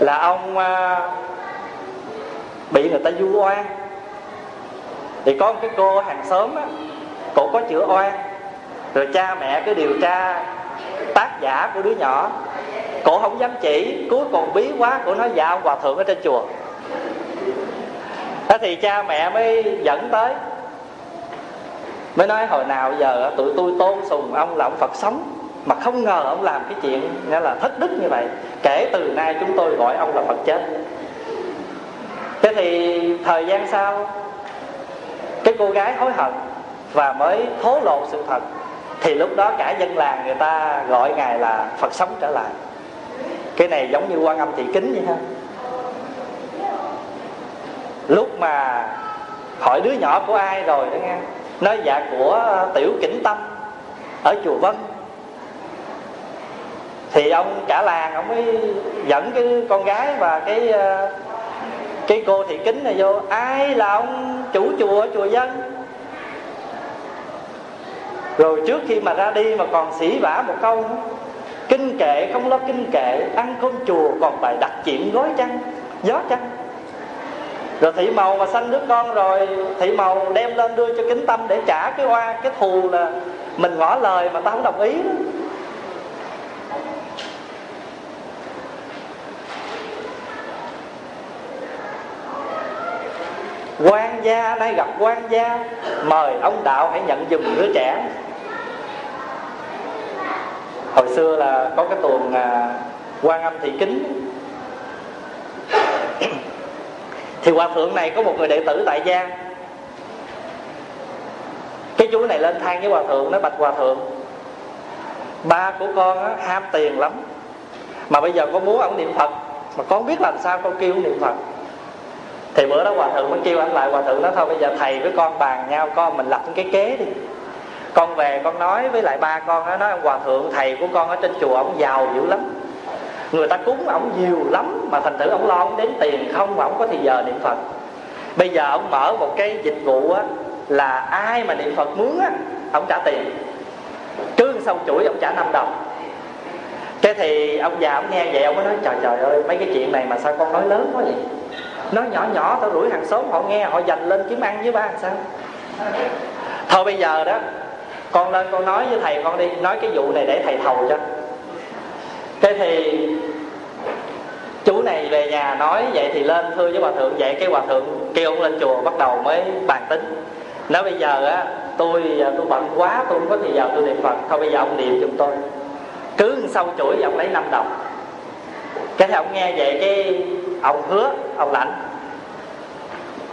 là ông à, bị người ta vu oan thì có một cái cô hàng xóm á, cổ có chữa oan rồi cha mẹ cứ điều tra tác giả của đứa nhỏ. Cổ không dám chỉ, cuối cùng bí quá, cổ nói dạ ông hòa thượng ở trên chùa. Thế thì cha mẹ mới dẫn tới, mới nói hồi nào giờ tụi tôi tôn sùng ông là ông phật sống mà không ngờ ông làm cái chuyện nghĩa là thất đức như vậy. Kể từ nay chúng tôi gọi ông là phật chết. Thế thì thời gian sau, cái cô gái hối hận và mới thố lộ sự thật, thì lúc đó cả dân làng người ta gọi ngài là phật sống trở lại. Cái này giống như quan âm thị kính vậy ha. Lúc mà hỏi đứa nhỏ của ai rồi đó nghe, nói dạ của tiểu kỉnh tâm ở chùa vân thì ông cả làng, ông mới dẫn cái con gái và cái ờ, cái cô thị kính này vô. Ai là ông chủ chùa chùa dân? Rồi trước khi mà ra đi mà còn xỉ vả một câu kinh kệ, không lo kinh kệ, ăn cơm chùa còn bài đặt chuyện gói chăn, gió chăn. Rồi thị màu mà sanh đứa con rồi, thị màu đem lên đưa cho kính tâm để trả cái oa, cái thù là mình ngỏ lời mà ta không đồng ý đó. Quan gia nay gặp quan gia. Mời ông đạo hãy nhận dùm đứa trẻ. Hồi xưa là có cái tuồng à, quan âm thị kính. Thì hòa thượng này có một người đệ tử tại gia. Cái chú này lên than với hòa thượng nói bạch hòa thượng. Ba của con á, ham tiền lắm. Mà bây giờ có muốn ông niệm phật. Mà con biết làm sao con kêu niệm phật thì bữa đó hòa thượng mới kêu anh lại hòa thượng nói thôi bây giờ thầy với con bàn nhau con mình lập cái kế đi. Con về con nói với lại ba con đó, nói ông hòa thượng thầy của con ở trên chùa ông giàu dữ lắm. Người ta cúng ông nhiều lắm mà thành thử ông lo ông đến tiền không mà ông có thì giờ niệm phật. Bây giờ ông mở một cái dịch vụ á là ai mà niệm phật mướn á ông trả tiền. Cứ sau chuỗi ông trả 5 đồng. Cái thì ông già ông nghe vậy ông mới nói trời trời ơi mấy cái chuyện này mà sao con nói lớn quá vậy? Nói nhỏ nhỏ, tao rủi hàng xóm, họ nghe, họ dành lên kiếm ăn với ba làm sao? Thôi bây giờ đó, con lên, con nói với thầy con đi, nói cái vụ này để thầy thầu cho. Thế thì chú này về nhà nói vậy thì lên thưa với hòa thượng vậy, cái hòa thượng kêu ông lên chùa bắt đầu mới bàn tính. Nói bây giờ á, tôi tôi bận quá, tôi không có thời giờ tôi niệm phật. Thôi bây giờ ông niệm giùm tôi. Cứ sau chuỗi ông lấy 5 đồng. Cái thằng ông nghe vậy cái ông hứa, ông lãnh.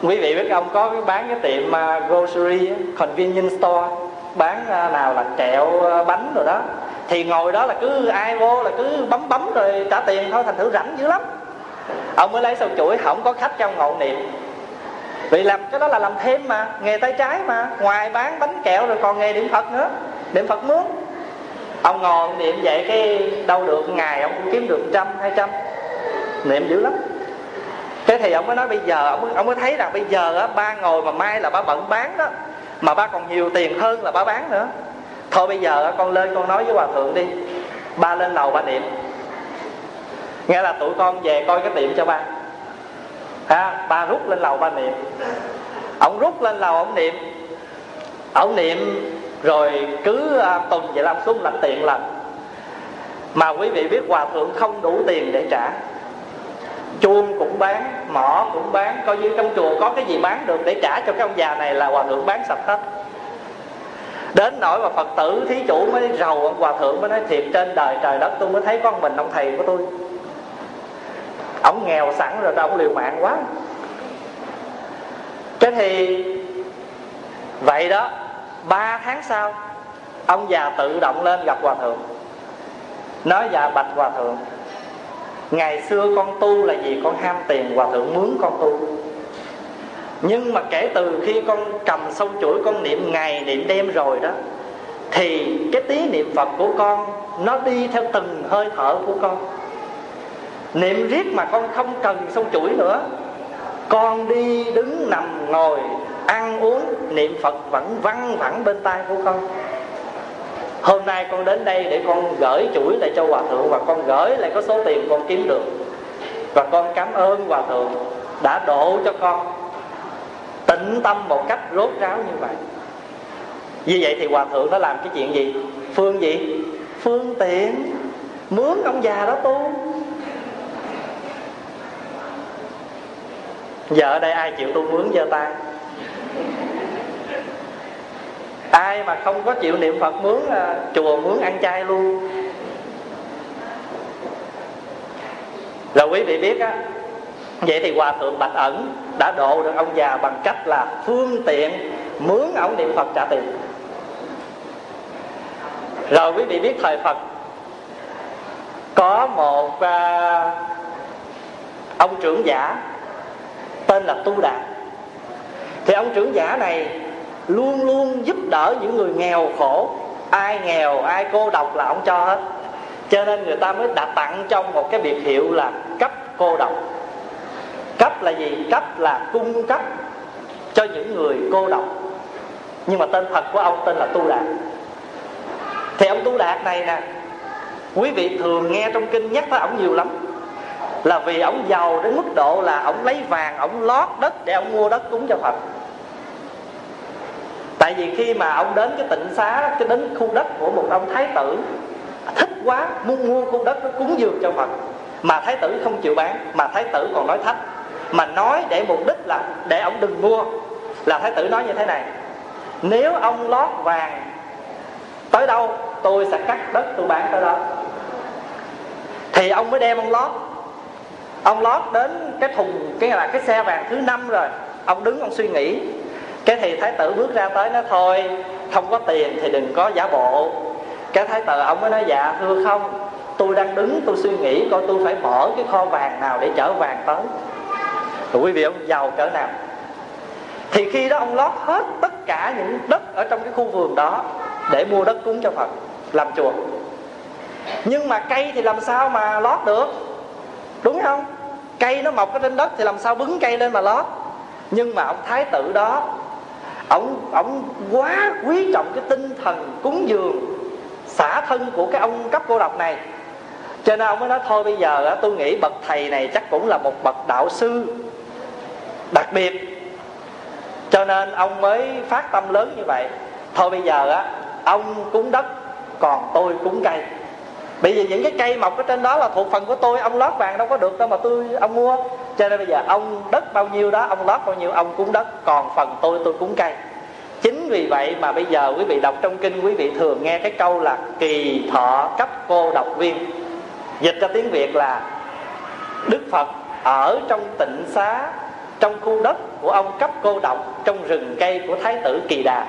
Quý vị biết ông có bán cái tiệm à, grocery convenience store, bán à, nào là kẹo à, bánh rồi đó. Thì ngồi đó là cứ ai vô là cứ bấm bấm rồi trả tiền thôi, thành thử rảnh dữ lắm. Ông mới lấy sau chuỗi, không có khách trong ngộ niệm. Vì làm cái đó là làm thêm mà, nghề tay trái mà. Ngoài bán bánh kẹo rồi còn nghề niệm phật nữa, niệm phật mướn ông ngồi niệm vậy cái đâu được, ngày ông cũng kiếm được trăm, hai trăm. Niệm dữ lắm thế thì ông mới nói bây giờ ông mới, ông mới thấy rằng bây giờ á ba ngồi mà mai là ba bận bán đó. Mà ba còn nhiều tiền hơn là ba bán nữa. Thôi bây giờ con lên con nói với hòa thượng đi. Ba lên lầu ba niệm. Nghe là tụi con về coi cái tiệm cho ba. Ha ba rút lên lầu ba niệm. Ông rút lên lầu ông niệm. Ông niệm rồi cứ à, tuần vậy làm xuống lãnh tiền lần. Mà quý vị biết hòa thượng không đủ tiền để trả chuông cũng bán, mỏ cũng bán, coi như trong chùa có cái gì bán được để trả cho cái ông già này là hòa thượng bán sạch hết. Đến nỗi mà phật tử, thí chủ mới rầu ông hòa thượng mới nói, thiệt trên đời trời đất tôi mới thấy con mình ông thầy của tôi. Ông nghèo sẵn rồi ông liều mạng quá. Cái thì vậy đó, ba tháng sau, ông già tự động lên gặp hòa thượng. Nói dạ bạch hòa thượng ngày xưa con tu là gì con ham tiền hòa thượng mướn con tu. Nhưng mà kể từ khi con cầm sâu chuỗi con niệm ngày niệm đêm rồi đó, thì cái tí niệm phật của con, nó đi theo từng hơi thở của con. Niệm riết mà con không cần sâu chuỗi nữa, con đi đứng nằm ngồi ăn uống, niệm phật vẫn văng vẳng bên tai của con hôm nay con đến đây để con gửi chuỗi lại cho hòa thượng và con gửi lại có số tiền con kiếm được. Và con cảm ơn hòa thượng đã độ cho con. Tịnh tâm một cách rốt ráo như vậy. Như vậy thì hòa thượng nó làm cái chuyện gì? Phương gì? Phương tiện. Mướn ông già đó tu. Giờ ở đây ai chịu tu mướn giơ tay ai mà không có chịu niệm phật mướn à, chùa mướn ăn chay luôn. Rồi quý vị biết á vậy thì hòa thượng bạch ẩn đã độ được ông già bằng cách là phương tiện mướn ông niệm phật trả tiền. Rồi quý vị biết thời phật có một à, ông trưởng giả tên là tu đạt thì ông trưởng giả này luôn luôn giúp đỡ những người nghèo khổ. Ai nghèo, ai cô độc là ông cho hết. Cho nên người ta mới đã tặng trong một cái biệt hiệu là cấp cô độc. Cấp là gì? Cấp là cung cấp cho những người cô độc. Nhưng mà tên thật của ông tên là tu đạt. Thì ông tu đạt này nè, quý vị thường nghe trong kinh nhắc tới ông nhiều lắm. Là vì ông giàu đến mức độ là ông lấy vàng, ông lót đất để ông mua đất cúng cho phật tại vì khi mà ông đến cái tịnh xá cái đến khu đất của một ông thái tử, thích quá, muốn mua khu đất nó cúng dường cho phật. Mà thái tử không chịu bán, mà thái tử còn nói thách. Mà nói để mục đích là để ông đừng mua. Là thái tử nói như thế này, nếu ông lót vàng tới đâu, tôi sẽ cắt đất tôi bán tới đó. Thì ông mới đem ông lót. Ông lót đến cái thùng, cái là cái xe vàng thứ năm rồi. Ông đứng, ông suy nghĩ cái thì thái tử bước ra tới nó thôi, không có tiền thì đừng có giả bộ. Cái thái tử, ông mới nói dạ thưa không, tôi đang đứng, tôi suy nghĩ coi tôi phải mở cái kho vàng nào để chở vàng tới. Rồi quý vị, ông giàu cỡ nào? Thì khi đó ông lót hết tất cả những đất ở trong cái khu vườn đó để mua đất cúng cho phật, làm chùa. Nhưng mà cây thì làm sao mà lót được? Đúng không? Cây nó mọc ở trên đất thì làm sao bứng cây lên mà lót? Nhưng mà ông thái tử đó ông ông quá quý trọng cái tinh thần cúng dường, xả thân của cái ông cấp cô độc này. Cho nên ông mới nói, thôi bây giờ tôi nghĩ bậc thầy này chắc cũng là một bậc đạo sư đặc biệt. Cho nên ông mới phát tâm lớn như vậy. Thôi bây giờ á, ông cúng đất, còn tôi cúng cây. Bởi vì những cái cây mọc ở trên đó là thuộc phần của tôi, ông lót vàng đâu có được đâu mà tôi, ông mua cho nên bây giờ ông đất bao nhiêu đó, ông lót bao nhiêu, ông cúng đất, còn phần tôi tôi cúng cây. Chính vì vậy mà bây giờ quý vị đọc trong kinh, quý vị thường nghe cái câu là kỳ thọ cấp cô độc viên. Dịch ra tiếng việt là đức phật ở trong tịnh xá, trong khu đất của ông cấp cô độc trong rừng cây của thái tử kỳ đà.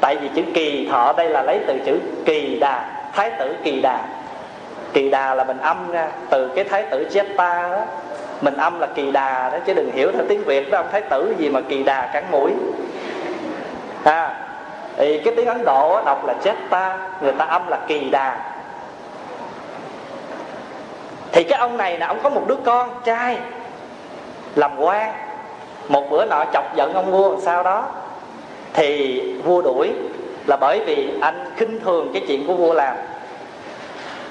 Tại vì chữ kỳ thọ đây là lấy từ chữ kỳ đà, thái tử kỳ đà. Kỳ đà là mình âm ra từ cái thái tử Jetta đó mình âm là kỳ đà đó, chứ đừng hiểu theo tiếng việt đó ông thái tử gì mà kỳ đà cắn mũi. À thì cái tiếng ấn độ đọc là Jetta người ta âm là kỳ đà. Thì cái ông này là ông có một đứa con trai, làm quan. Một bữa nọ chọc giận ông vua sau đó. Thì vua đuổi là bởi vì anh khinh thường cái chuyện của vua làm.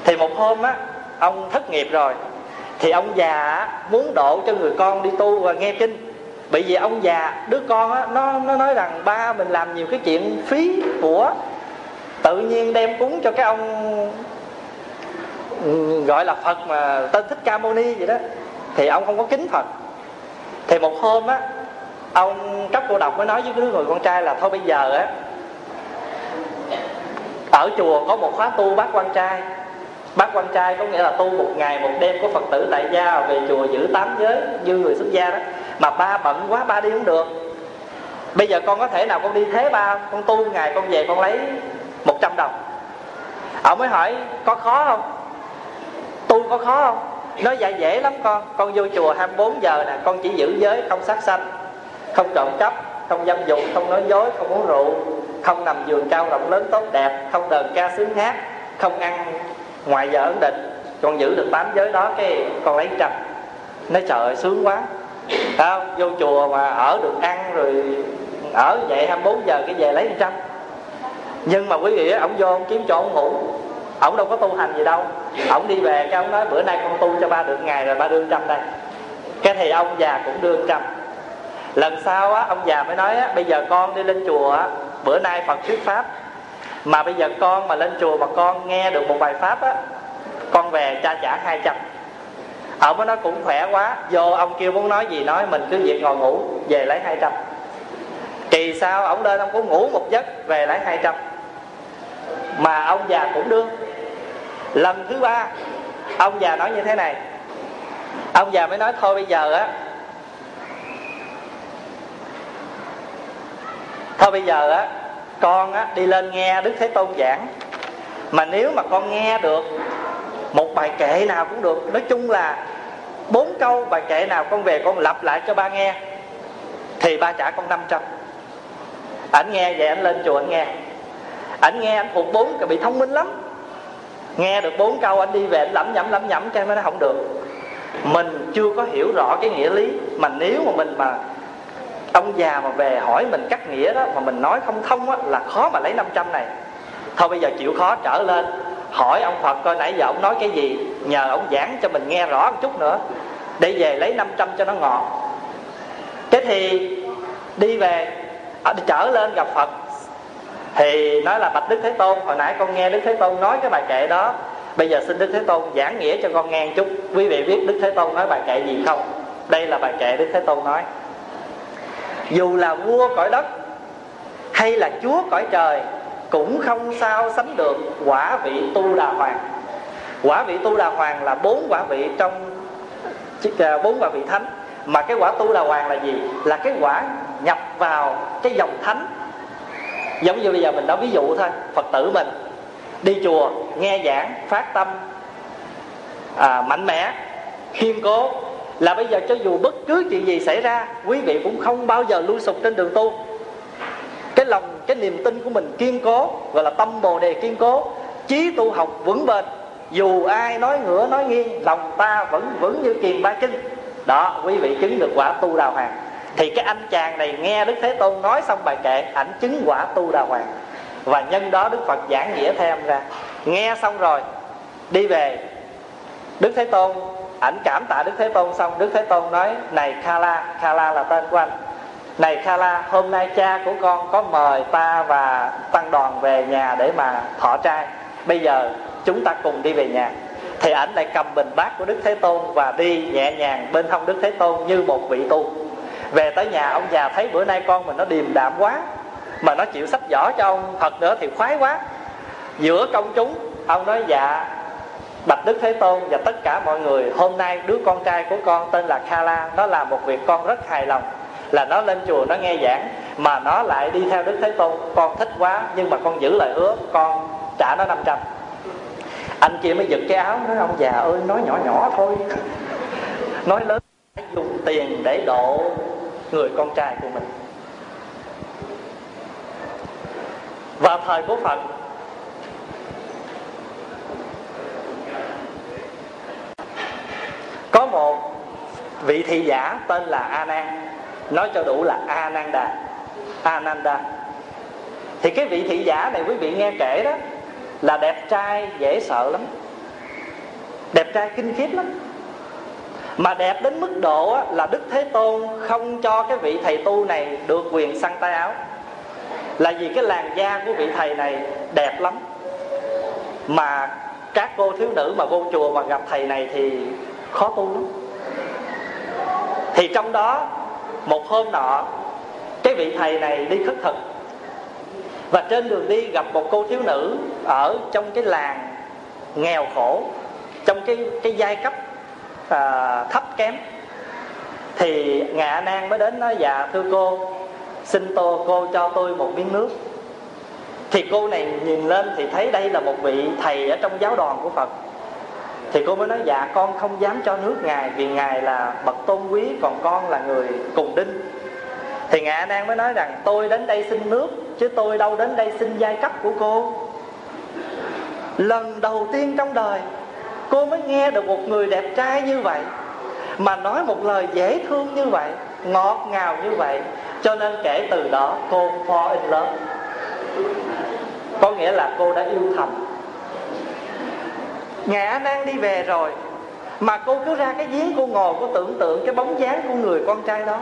Thì một hôm á, ông thất nghiệp rồi thì ông già muốn độ cho người con đi tu và nghe kinh. Bởi vì ông già, đứa con á, nó nó nói rằng, ba, mình làm nhiều cái chuyện phí của tự nhiên đem cúng cho cái ông ừ, gọi là phật mà tên thích ca mâu ni vậy đó. Thì ông không có kính phật. Thì một hôm á, ông cấp cô độc mới nói với đứa người con trai là, thôi bây giờ á, ở chùa có một khóa tu bác quan trai bác quan trai có nghĩa là tu một ngày, một đêm có phật tử tại gia, về chùa giữ tám giới như người xuất gia đó. Mà ba bận quá, ba đi không được. Bây giờ con có thể nào con đi thế ba con tu ngày, con về con lấy 100 đồng. Ông mới hỏi, có khó không? Tu có khó không? Nói dạ dễ lắm con. Con vô chùa 24 giờ nè, con chỉ giữ giới, không sát sanh, không trộm cắp, không dâm dục, không nói dối, không uống rượu, không nằm giường cao rộng lớn tốt đẹp, không đờn ca sướng hát, không ăn ngoài giờ ấn định, con giữ được tám giới đó, cái con lấy trăm. Nói trời ơi, sướng quá. Không? Vô chùa mà ở được ăn rồi ở vậy 24 giờ cái về lấy trăm. Nhưng mà quý vị ổng vô ông kiếm chỗ ông ngủ. Ổng đâu có tu hành gì đâu. Ổng đi về cái ông nói, bữa nay con tu cho ba được ngày rồi ba đưa trăm đây. Cái thì ông già cũng đưa trăm. Lần sau á, ông già mới nói á, bây giờ con đi lên chùa á, bữa nay phật thuyết pháp mà bây giờ con mà lên chùa mà con nghe được một bài pháp á, con về cha trả hai trăm. Ông mới nói cũng khỏe quá, vô ông kêu muốn nói gì nói, mình cứ việc ngồi ngủ, về lấy hai trăm. Kỳ sau ông lên ông cũng ngủ một giấc, về lấy hai trăm. Mà ông già cũng đương lần thứ ba, ông già nói như thế này. Ông già mới nói, thôi bây giờ á, thôi bây giờ á con á, đi lên nghe đức thế tôn giảng. Mà nếu mà con nghe được một bài kệ nào cũng được, nói chung là bốn câu bài kệ nào con về con lặp lại cho ba nghe, thì ba trả con 500 ảnh nghe vậy ảnh lên chùa ảnh nghe. Ảnh nghe ảnh thuộc bốn bị thông minh lắm. Nghe được bốn câu anh đi về anh lẩm nhẩm lẩm nhẩm, cái mới nó không được. Mình chưa có hiểu rõ cái nghĩa lý, mà nếu mà mình mà ông già mà về hỏi mình cắt nghĩa đó mà mình nói không thông á là khó mà lấy 500 này. Thôi bây giờ chịu khó trở lên hỏi ông Phật coi nãy giờ ông nói cái gì nhờ ông giảng cho mình nghe rõ một chút nữa. Để về lấy 500 cho nó ngọt. Thế thì đi về à, trở lên gặp Phật. Thì nói là bạch Đức Thế Tôn hồi nãy con nghe Đức Thế Tôn nói cái bài kệ đó. Bây giờ xin Đức Thế Tôn giảng nghĩa cho con nghe một chút. Quý vị biết Đức Thế Tôn nói bài kệ gì không? Đây là bài kệ Đức Thế Tôn nói dù là vua cõi đất hay là chúa cõi trời cũng không sao sánh được quả vị tu đà hoàng. Quả vị tu đà hoàng là bốn quả vị trong à, bốn quả vị thánh. Mà cái quả tu đà hoàng là gì? Là cái quả nhập vào cái dòng thánh. Giống như bây giờ mình nói ví dụ thôi phật tử mình đi chùa nghe giảng phát tâm à, mạnh mẽ kiên cố là bây giờ cho dù bất cứ chuyện gì xảy ra, quý vị cũng không bao giờ lui sụp trên đường tu. Cái lòng, cái niềm tin của mình kiên cố, gọi là tâm bồ đề kiên cố, chí tu học vững bền. Dù ai nói ngửa, nói nghiêng, lòng ta vẫn vững như kiềm ba kinh. đó, quý vị chứng được quả tu đào hoàng. Thì cái anh chàng này nghe đức thế tôn nói xong bài kệ, ảnh chứng quả tu đào hoàng. Và nhân đó đức phật giảng nghĩa thêm ra. Nghe xong rồi, đi về. Đức thế tôn ảnh cảm tạ đức thế tôn xong, đức thế tôn nói, này khala khala là tên của anh. Này khala, hôm nay cha của con có mời ta và tăng đoàn về nhà để mà thọ trai. Bây giờ chúng ta cùng đi về nhà. Thì ảnh lại cầm bình bát của đức thế tôn và đi nhẹ nhàng bên hông đức thế tôn như một vị tu. Về tới nhà, ông già thấy bữa nay con mình nó điềm đạm quá, mà nó chịu sách giỏ cho ông, thật nữa thì khoái quá. Giữa công chúng, ông nói dạ bạch đức thế tôn và tất cả mọi người, hôm nay đứa con trai của con tên là khala nó làm một việc con rất hài lòng, là nó lên chùa nó nghe giảng, mà nó lại đi theo đức thế tôn. Con thích quá, nhưng mà con giữ lời hứa, con trả nó 500 anh kia mới giật cái áo, nói, ông già ơi, nói nhỏ nhỏ thôi. Nói lớn dùng tiền để độ người con trai của mình. Vào thời của phật có một vị thị giả tên là a nan nói cho đủ là ananda. Ananda. Thì cái vị thị giả này quý vị nghe kể đó, là đẹp trai, dễ sợ lắm. Đẹp trai kinh khiếp lắm. Mà đẹp đến mức độ là đức thế tôn không cho cái vị thầy tu này được quyền săn tay áo. Là vì cái làn da của vị thầy này đẹp lắm. Mà các cô thiếu nữ mà vô chùa mà gặp thầy này thì khó tu lắm thì trong đó một hôm nọ cái vị thầy này đi khất thực. Và trên đường đi gặp một cô thiếu nữ ở trong cái làng nghèo khổ trong cái cái giai cấp à, thấp kém. Thì ngài a nan mới đến nói dạ thưa cô xin tô cô cho tôi một miếng nước. Thì cô này nhìn lên thì thấy đây là một vị thầy ở trong giáo đoàn của phật thì cô mới nói dạ con không dám cho nước ngài, vì ngài là bậc tôn quý, còn con là người cùng đinh. Thì ngài anh an mới nói rằng, tôi đến đây xin nước, chứ tôi đâu đến đây xin giai cấp của cô. Lần đầu tiên trong đời, cô mới nghe được một người đẹp trai như vậy, mà nói một lời dễ thương như vậy, ngọt ngào như vậy. Cho nên kể từ đó, cô fall in love. Có nghĩa là cô đã yêu thầm ngài a nan đi về rồi, mà cô cứ ra cái giếng cô ngồi, cô tưởng tượng cái bóng dáng của người con trai đó.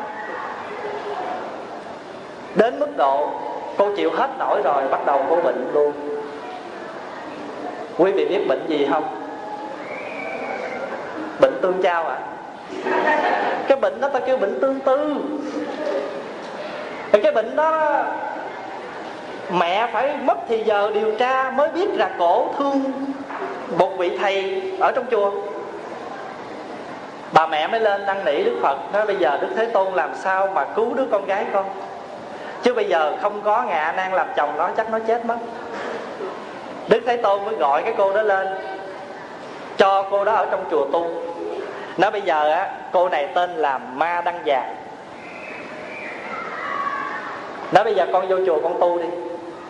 Đến mức độ cô chịu hết nổi rồi, bắt đầu cô bệnh luôn. Quý vị biết bệnh gì không? Bệnh tương trao à cái bệnh đó ta kêu bệnh tương tư. Cái bệnh đó mẹ phải mất thì giờ điều tra mới biết là cổ thương một vị thầy ở trong chùa. Bà mẹ mới lên năn nỉ đức phật, nói bây giờ đức thế tôn làm sao mà cứu đứa con gái con? Chứ bây giờ không có ngạ nan làm chồng nó, chắc nó chết mất. Đức thế tôn mới gọi cái cô đó lên, cho cô đó ở trong chùa tu. Nói bây giờ á, cô này tên là ma đăng già. Nói bây giờ con vô chùa con tu đi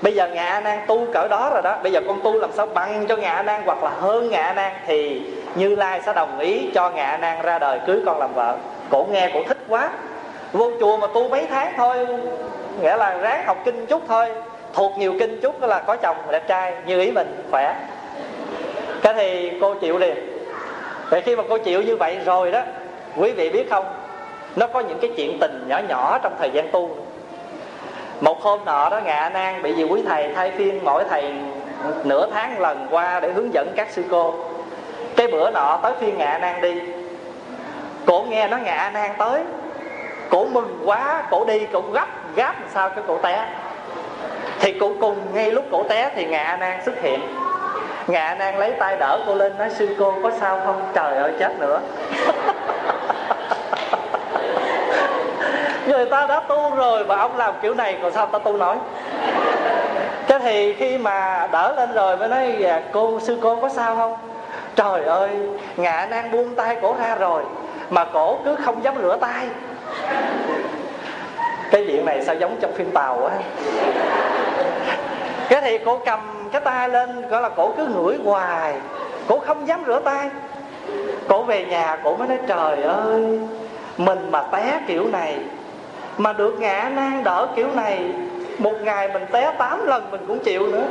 bây giờ ngạ a nan tu cỡ đó rồi đó. Bây giờ con tu làm sao bằng cho ngạ a nan hoặc là hơn ngạ a nan thì như lai sẽ đồng ý cho ngạ a nan ra đời cưới con làm vợ. Cổ nghe cổ thích quá. Vô chùa mà tu mấy tháng thôi, nghĩa là ráng học kinh chút thôi. Thuộc nhiều kinh chút là có chồng đẹp trai, như ý mình, khỏe. Cái thì cô chịu liền. Vậy khi mà cô chịu như vậy rồi đó, quý vị biết không? Nó có những cái chuyện tình nhỏ nhỏ trong thời gian tu một hôm nọ đó ngạ nan bị vì quý thầy thay phiên mỗi thầy nửa tháng lần qua để hướng dẫn các sư cô. Cái bữa nọ tới phiên ngạ nan đi. Cổ nghe nó ngạ nan tới. Cổ mừng quá, cổ đi, cổ gấp, gáp làm sao cái cổ té. Thì cổ cùng ngay lúc cổ té thì ngạ nan xuất hiện. Ngạ nan lấy tay đỡ cô lên nói, sư cô, có sao không? Trời ơi, chết nữa. người ta đã tu rồi và ông làm kiểu này, còn sao ta tu nói? Thế thì khi mà đỡ lên rồi mới nói dạ, cô, sư cô có sao không? Trời ơi ngạ nan buông tay cổ ra rồi, mà cổ cứ không dám rửa tay. Cái chuyện này sao giống trong phim tàu á? Cái thì cổ cầm cái tay lên, gọi là cổ cứ ngửi hoài, cổ không dám rửa tay. Cổ về nhà, cổ mới nói, trời ơi, mình mà té kiểu này mà được ngã nan đỡ kiểu này, một ngày mình té 8 lần mình cũng chịu nữa.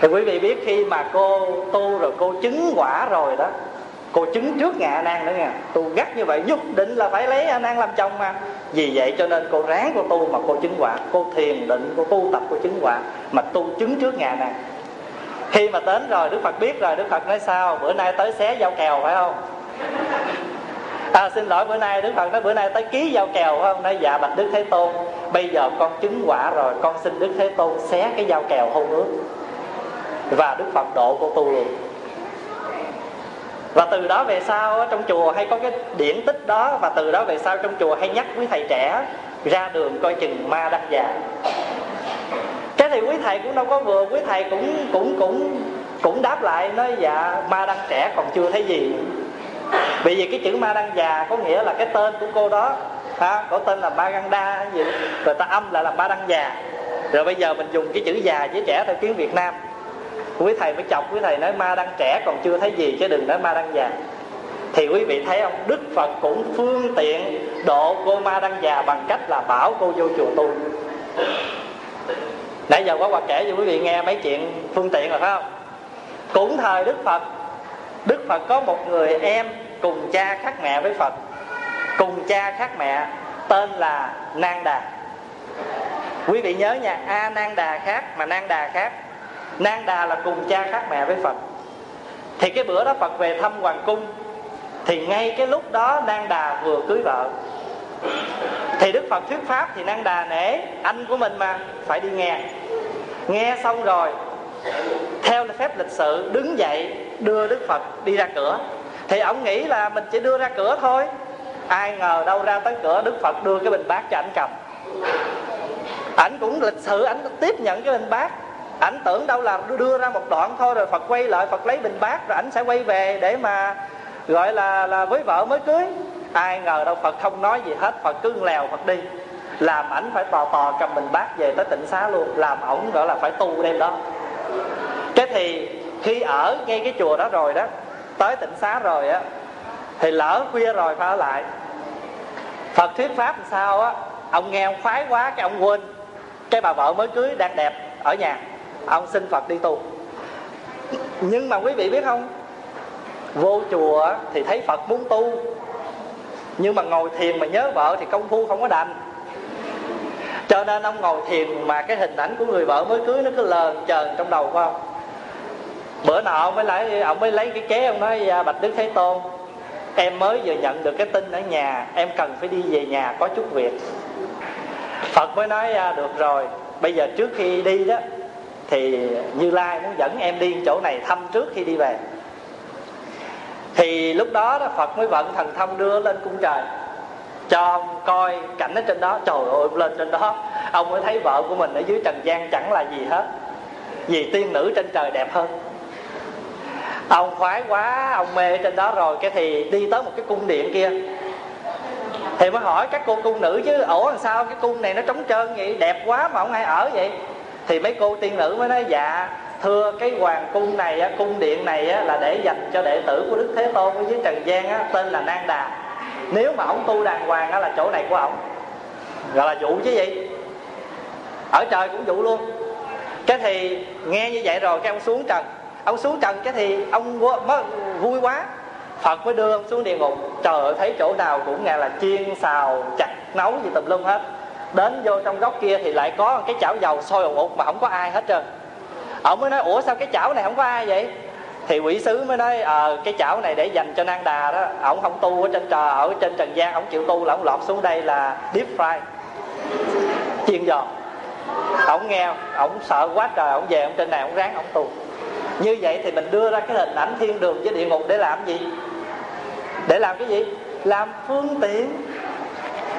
Thì quý vị biết khi mà cô tu rồi, cô chứng quả rồi đó, cô chứng trước ngạ nan nữa nha, tu gắt như vậy nhất định là phải lấy a nan làm chồng mà. Vì vậy cho nên cô ráng cô tu mà cô chứng quả, cô thiền định, cô tu tập, cô chứng quả mà tu chứng trước ngạ nan khi mà đến rồi đức phật biết rồi, đức phật nói sao? Bữa nay tới xé giao kèo phải không? À, xin lỗi bữa nay đức phật nói bữa nay tới ký giao kèo không nói dạ bạch đức thế tôn. Bây giờ con chứng quả rồi con xin đức thế tôn xé cái giao kèo hôn ước. Và đức phật độ cô tu luôn. Và từ đó về sau trong chùa hay có cái điển tích đó và từ đó về sau trong chùa hay nhắc quý thầy trẻ ra đường coi chừng ma đắc già. Cái thì quý thầy cũng đâu có vừa quý thầy cũng cũng cũng cũng đáp lại nói dạ ma đăng trẻ còn chưa thấy gì bởi vì cái chữ ma đăng già có nghĩa là cái tên của cô đó, ha? Có tên là ba găng đa gì rồi ta âm lại là ba đăng già. Rồi bây giờ mình dùng cái chữ già với trẻ theo tiếng việt nam. Quý thầy mới chọc, quý thầy nói ma đăng trẻ còn chưa thấy gì, chứ đừng nói ma đăng già. Thì quý vị thấy không? Đức phật cũng phương tiện độ cô ma đăng già bằng cách là bảo cô vô chùa tu. Nãy giờ quá qua kể cho quý vị nghe mấy chuyện phương tiện rồi, phải không? Cũng thời đức phật đức phật có một người em cùng cha khác mẹ với phật. Cùng cha khác mẹ, tên là nang đà. Quý vị nhớ nha, a Nang đà khác mà Nang đà khác. Nang đà là cùng cha khác mẹ với phật. Thì cái bữa đó phật về thăm hoàng cung, thì ngay cái lúc đó Nang đà vừa cưới vợ. Thì đức phật thuyết pháp thì Nang đà nể anh của mình mà, phải đi nghe. Nghe xong rồi, theo phép lịch sự, đứng dậy đưa đức phật đi ra cửa. Thì ông nghĩ là mình chỉ đưa ra cửa thôi. Ai ngờ đâu ra tới cửa, đức phật đưa cái bình bát cho ảnh cầm. Ảnh cũng lịch sự, ảnh tiếp nhận cái bình bát. Ảnh tưởng đâu là đưa ra một đoạn thôi, rồi phật quay lại, phật lấy bình bát, rồi ảnh sẽ quay về để mà, gọi là là với vợ mới cưới. Ai ngờ đâu phật không nói gì hết, phật cứ lèo phật đi. Làm ảnh phải tò tò cầm bình bát về tới tỉnh xá luôn. Làm ổng gọi là phải tu đêm đó. Cái thì khi ở ngay cái chùa đó rồi đó, tới tỉnh xá rồi á, thì lỡ khuya rồi phải ở lại. Phật thuyết pháp làm sao á, ông nghe ông khoái quá cái ông quên. Cái bà vợ mới cưới đang đẹp ở nhà, ông xin phật đi tu. Nhưng mà quý vị biết không? Vô chùa thì thấy phật muốn tu, nhưng mà ngồi thiền mà nhớ vợ thì công phu không có đành. Cho nên ông ngồi thiền mà cái hình ảnh của người vợ mới cưới nó cứ lờn chờn trong đầu của ông bữa nào ông mới lấy ông mới lấy cái kế ông nói dạ, bạch đức thế tôn em mới vừa nhận được cái tin ở nhà em cần phải đi về nhà có chút việc. Phật mới nói dạ, được rồi. Bây giờ trước khi đi đó thì như lai muốn dẫn em đi chỗ này thăm trước khi đi về. Thì lúc đó, đó phật mới vận thần thông đưa lên cung trời cho ông coi cảnh ở trên đó. Trời ơi lên trên đó ông mới thấy vợ của mình ở dưới trần gian chẳng là gì hết vì tiên nữ trên trời đẹp hơn ông khoái quá, ông mê trên đó rồi, cái thì đi tới một cái cung điện kia. Thì mới hỏi các cô cung nữ chứ ổ làm sao cái cung này nó trống trơn vậy? Đẹp quá mà không ai ở vậy? Thì mấy cô tiên nữ mới nói dạ thưa cái hoàng cung này cung điện này là để dành cho đệ tử của đức thế tôn với dưới trần gian tên là nan đà. Nếu mà ông tu đàng hoàng là chỗ này của ổng gọi là vụ chứ gì ở trời cũng vụ luôn. Cái thì nghe như vậy rồi, cái ông xuống trần ông xuống trần cái thì ông vui quá. Phật mới đưa ông xuống địa ngục. Trời ơi thấy chỗ nào cũng nghe là chiên xào chặt nấu gì tùm lum hết. Đến vô trong góc kia thì lại có cái chảo dầu sôi ồn ục mà không có ai hết trơn. Ông mới nói ủa sao cái chảo này không có ai vậy? Thì quỷ sứ mới nói ờ à, cái chảo này để dành cho nan đà đó. Ổng không tu ở trên trời ở trên trần gian ổng chịu tu là ổng lọt xuống đây là deep fry. Chiên giòn. Ổng nghe ổng sợ quá trời ổng về ổng trên này ổng ráng ổng tu như vậy thì mình đưa ra cái hình ảnh thiên đường với địa ngục để làm gì? Để làm cái gì? Làm phương tiện.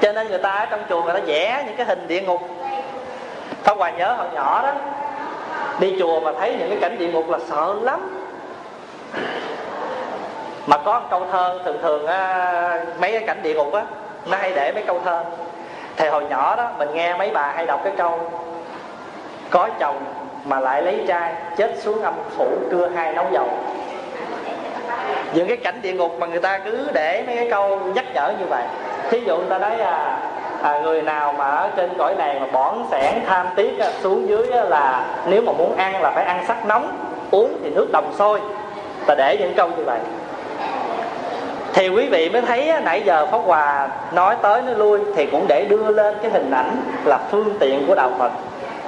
Cho nên người ta ở trong chùa người ta vẽ những cái hình địa ngục. Thông Hòa nhớ hồi nhỏ đó đi chùa mà thấy những cái cảnh địa ngục là sợ lắm. Mà có một câu thơ thường thường á, mấy cái cảnh địa ngục á nó hay để mấy câu thơ. Thì hồi nhỏ đó mình nghe mấy bà hay đọc cái câu có chồng mà lại lấy trai chết xuống âm phủ cưa hai nấu dầu. Những cái cảnh địa ngục mà người ta cứ để mấy cái câu nhắc nhở như vậy. Thí dụ người ta nói à, à người nào mà ở trên cõi này mà bỏn sẻn tham tiếc à, xuống dưới à, là nếu mà muốn ăn là phải ăn sắc nóng uống thì nước đồng sôi. Ta để những câu như vậy. Thì quý vị mới thấy á, nãy giờ pháp hòa nói tới nói lui thì cũng để đưa lên cái hình ảnh là phương tiện của đạo phật.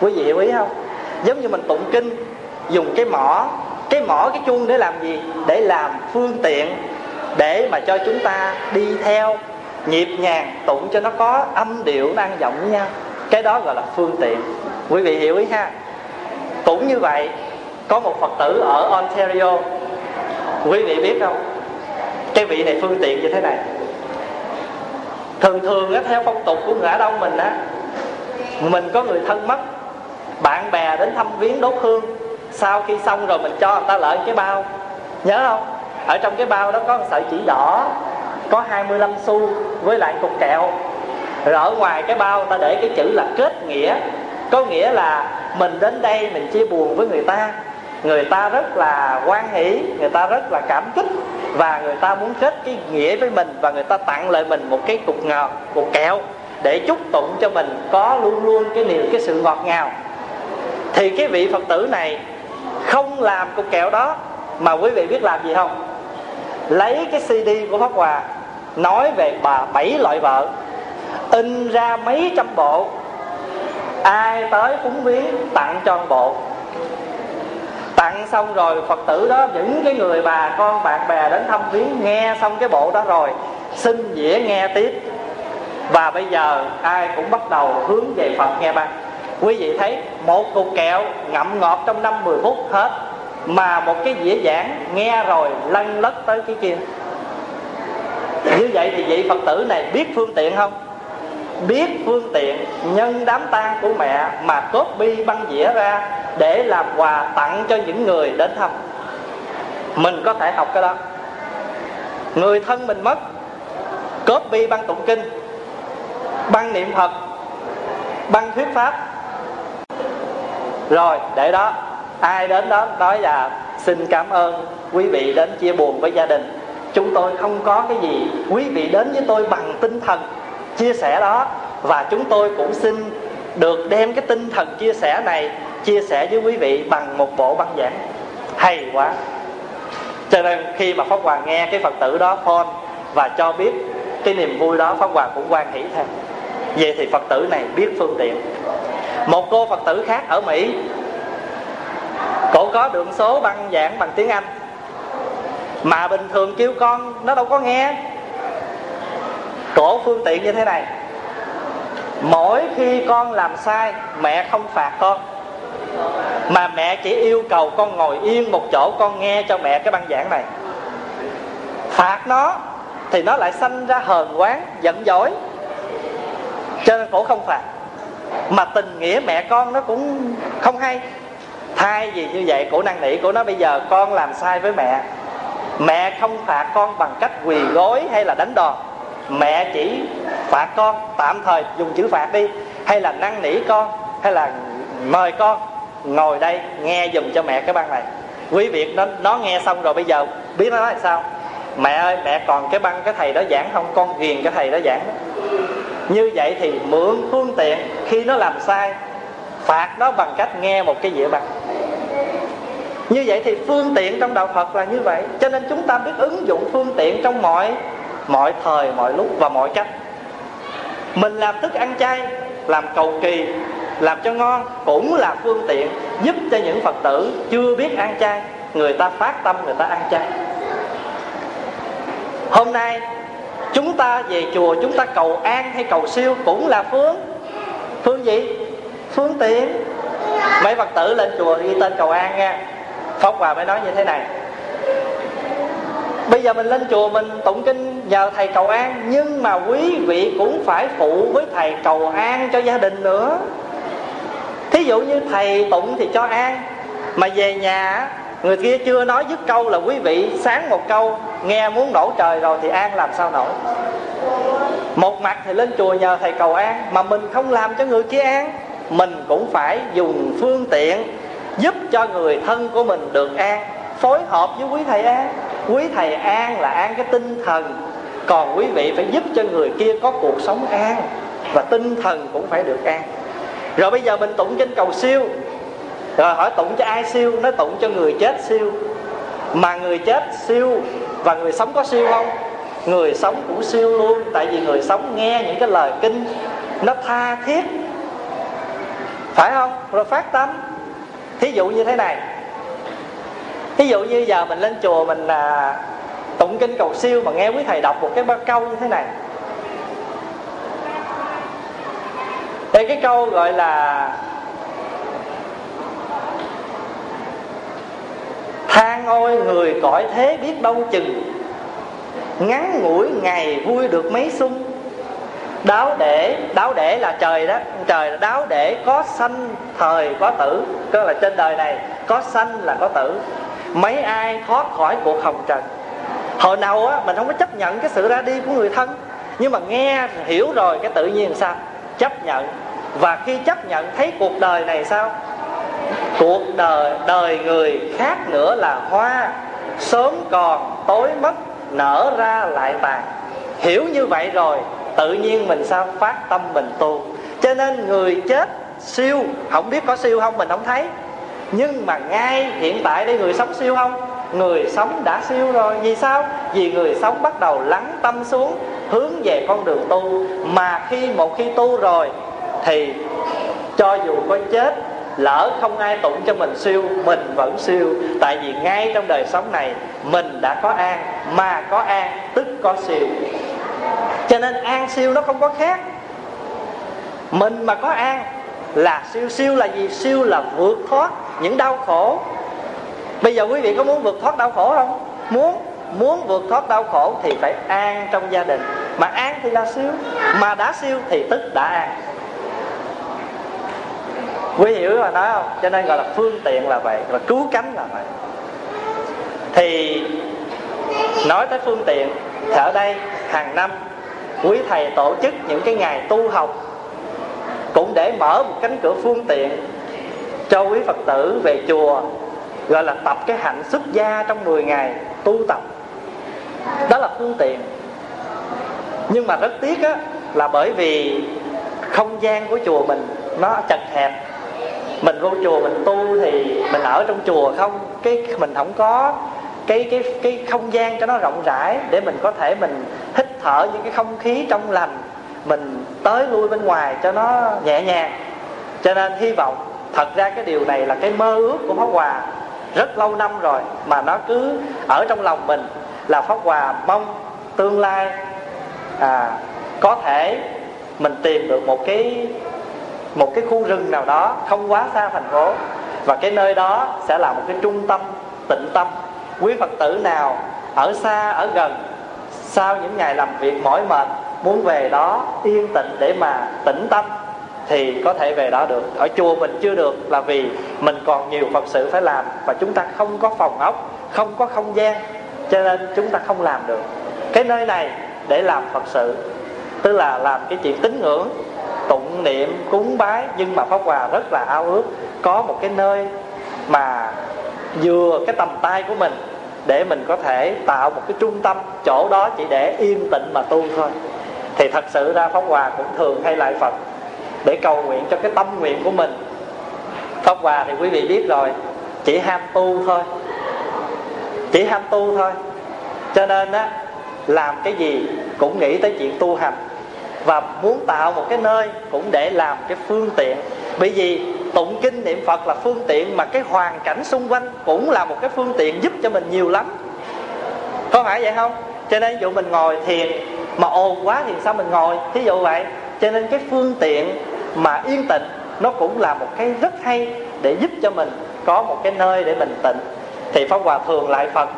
Quý vị hiểu ý không? Giống như mình tụng kinh dùng cái mỏ cái mỏ cái chuông để làm gì? Để làm phương tiện để mà cho chúng ta đi theo nhịp nhàng tụng cho nó có âm điệu nó ăn giọng với nhau. Cái đó gọi là phương tiện. Quý vị hiểu ý ha? Cũng như vậy có một phật tử ở ontario. Quý vị biết không? Cái vị này phương tiện như thế này. Thường thường á, theo phong tục của người Á Đông mình á mình có người thân mất bạn bè đến thăm viếng đốt hương. Sau khi xong rồi mình cho người ta lợi cái bao. Nhớ không? Ở trong cái bao đó có một sợi chỉ đỏ, có 25 xu với lại cục kẹo. Rồi ở ngoài cái bao ta để cái chữ là kết nghĩa. Có nghĩa là mình đến đây mình chia buồn với người ta. Người ta rất là quan hỷ, người ta rất là cảm kích và người ta muốn kết cái nghĩa với mình và người ta tặng lại mình một cái cục ngọt, cục kẹo để chúc tụng cho mình có luôn luôn cái niềm, cái sự ngọt ngào thì cái vị phật tử này không làm cục kẹo đó, mà quý vị biết làm gì không? Lấy cái cd của pháp hòa, nói về bà bảy loại vợ, in ra mấy trăm bộ, ai tới cúng viếng tặng cho một bộ. Tặng xong rồi phật tử đó những cái người bà con bạn bè đến thăm viếng, nghe xong cái bộ đó rồi, xin dĩa nghe tiếp. Và bây giờ ai cũng bắt đầu hướng về phật, nghe băng quý vị thấy một cục kẹo ngậm ngọt trong năm 10 phút hết, mà một cái dĩa giảng nghe rồi lăn lất tới cái kia. Như vậy thì vị phật tử này biết phương tiện không? Biết phương tiện nhân đám tang của mẹ mà copy băng dĩa ra để làm quà tặng cho những người đến thăm. Mình có thể học cái đó. Người thân mình mất copy băng tụng kinh, băng niệm phật, băng thuyết pháp rồi, để đó. Ai đến đó nói là xin cảm ơn quý vị đến chia buồn với gia đình. Chúng tôi không có cái gì quý vị đến với tôi bằng tinh thần chia sẻ đó. Và chúng tôi cũng xin được đem cái tinh thần chia sẻ này chia sẻ với quý vị bằng một bộ băng giảng. Hay quá. Cho nên khi mà pháp hoàng nghe cái phật tử đó phone và cho biết cái niềm vui đó, pháp hoàng cũng quan hỷ theo vậy thì phật tử này biết phương tiện một cô phật tử khác ở mỹ. Cổ có đường số băng giảng bằng tiếng anh. Mà bình thường kêu con, nó đâu có nghe. Cổ phương tiện như thế này. Mỗi khi con làm sai, mẹ không phạt con. Mà mẹ chỉ yêu cầu con ngồi yên một chỗ, con nghe cho mẹ cái băng giảng này. Phạt nó, thì nó lại sanh ra hờn quán, giận dỗi. Cho nên cổ không phạt mà tình nghĩa mẹ con nó cũng không hay. Thay vì như vậy, cổ năng nỉ, cổ nói bây giờ con làm sai với mẹ. Mẹ không phạt con bằng cách quỳ gối hay là đánh đòn. Mẹ chỉ phạt con tạm thời, dùng chữ phạt đi. Hay là năn nỉ con, hay là mời con ngồi đây nghe dùm cho mẹ cái băng này. Quý vị, nó nó nghe xong rồi bây giờ biết nó nói là sao? Mẹ ơi, mẹ còn cái băng cái thầy đó giảng không? Con ghiền cái thầy đó giảng như vậy thì mượn phương tiện khi nó làm sai, phạt nó bằng cách nghe một cái dĩa bằng như vậy thì phương tiện trong đạo phật là như vậy. Cho nên chúng ta biết ứng dụng phương tiện trong mọi mọi thời, mọi lúc và mọi cách. Mình làm thức ăn chay, làm cầu kỳ, làm cho ngon cũng là phương tiện giúp cho những phật tử chưa biết ăn chay, người ta phát tâm, người ta ăn chay. Hôm nay chúng ta về chùa, chúng ta cầu an hay cầu siêu cũng là phương. Phương gì? Phương tiện. Mấy phật tử lên chùa ghi tên cầu an nha. Pháp hòa mới nói như thế này. Bây giờ mình lên chùa mình tụng kinh nhờ thầy cầu an, nhưng mà quý vị cũng phải phụ với thầy cầu an cho gia đình nữa. Thí dụ như thầy tụng thì cho an, mà về nhà người kia chưa nói dứt câu là quý vị sáng một câu nghe muốn nổ trời rồi thì an làm sao nổi? Một mặt thì lên chùa nhờ thầy cầu an, mà mình không làm cho người kia an. Mình cũng phải dùng phương tiện giúp cho người thân của mình được an, phối hợp với quý thầy an. Quý thầy an là an cái tinh thần. Còn quý vị phải giúp cho người kia có cuộc sống an và tinh thần cũng phải được an. Rồi bây giờ mình tụng trên cầu siêu. Rồi hỏi tụng cho ai siêu? Nó tụng cho người chết siêu. Mà người chết siêu và người sống có siêu không? Người sống cũng siêu luôn. Tại vì người sống nghe những cái lời kinh nó tha thiết. Phải không? Rồi phát tâm. Thí dụ như thế này. Thí dụ như giờ mình lên chùa mình à, tụng kinh cầu siêu mà nghe quý thầy đọc một cái câu như thế này. Đây cái câu gọi là than ôi, người cõi thế biết đâu chừng. Ngắn ngủi ngày vui được mấy xuân đáo để đáo để là trời đó. Trời là đáo để có sanh, thời có tử. Cơ là trên đời này, có sanh là có tử. Mấy ai thoát khỏi cuộc hồng trần. Hồi nào á, mình không có chấp nhận cái sự ra đi của người thân. Nhưng mà nghe, hiểu rồi, cái tự nhiên sao? Chấp nhận. Và khi chấp nhận, thấy cuộc đời này sao? Cuộc đời đời người khác nữa là hoa. Sớm còn, tối mất, nở ra lại tàn hiểu như vậy rồi, tự nhiên mình sao phát tâm mình tu. Cho nên người chết siêu, không biết có siêu không mình không thấy. Nhưng mà ngay hiện tại đây người sống siêu không? Người sống đã siêu rồi, vì sao? Vì người sống bắt đầu lắng tâm xuống, hướng về con đường tu. Mà khi một khi tu rồi, thì cho dù có chết lỡ không ai tụng cho mình siêu, mình vẫn siêu. Tại vì ngay trong đời sống này, mình đã có an, mà có an, tức có siêu. Cho nên an siêu nó không có khác. Mình mà có an là siêu. Siêu là gì? Siêu là vượt thoát những đau khổ. Bây giờ quý vị có muốn vượt thoát đau khổ không? Muốn. Muốn vượt thoát đau khổ thì phải an trong gia đình. Mà an thì là siêu, mà đã siêu thì tức đã an quý hiểu mà nói không? Cho nên gọi là phương tiện là vậy và cứu cánh là vậy. Thì nói tới phương tiện, thì ở đây hàng năm quý thầy tổ chức những cái ngày tu học, cũng để mở một cánh cửa phương tiện cho quý phật tử về chùa, gọi là tập cái hạnh xuất gia trong 10 ngày tu tập. Đó là phương tiện. Nhưng mà rất tiếc á, là bởi vì không gian của chùa mình nó chật hẹp mình vô chùa mình tu thì mình ở trong chùa không? Cái mình không có cái cái cái không gian cho nó rộng rãi để mình có thể mình hít thở những cái không khí trong lành mình tới lui bên ngoài cho nó nhẹ nhàng. Cho nên hy vọng thật ra cái điều này là cái mơ ước của pháp hòa rất lâu năm rồi mà nó cứ ở trong lòng mình là pháp hòa mong tương lai à, có thể mình tìm được một cái một cái khu rừng nào đó không quá xa thành phố. Và cái nơi đó sẽ là một cái trung tâm, tịnh tâm. Quý phật tử nào ở xa, ở gần, sau những ngày làm việc mỏi mệt, muốn về đó yên tĩnh để mà tĩnh tâm, thì có thể về đó được. Ở chùa mình chưa được là vì mình còn nhiều phật sự phải làm và chúng ta không có phòng ốc, không có không gian, cho nên chúng ta không làm được. Cái nơi này để làm phật sự tức là làm cái chuyện tín ngưỡng, tụng niệm, cúng bái, nhưng mà pháp hòa rất là ao ước có một cái nơi mà vừa cái tầm tay của mình để mình có thể tạo một cái trung tâm, chỗ đó chỉ để yên tĩnh mà tu thôi. Thì thật sự ra pháp hòa cũng thường hay lại phật để cầu nguyện cho cái tâm nguyện của mình. Pháp hòa thì quý vị biết rồi, chỉ ham tu thôi. Chỉ ham tu thôi. Cho nên á, làm cái gì cũng nghĩ tới chuyện tu hành và muốn tạo một cái nơi cũng để làm cái phương tiện. Bởi vì tụng kinh niệm phật là phương tiện mà cái hoàn cảnh xung quanh cũng là một cái phương tiện giúp cho mình nhiều lắm. Có phải vậy không? Cho nên dụ mình ngồi thiền mà ồn quá thì sao mình ngồi? Thí dụ vậy. Cho nên cái phương tiện mà yên tịnh nó cũng là một cái rất hay để giúp cho mình có một cái nơi để mình tịnh. Thì pháp hòa thường lại phật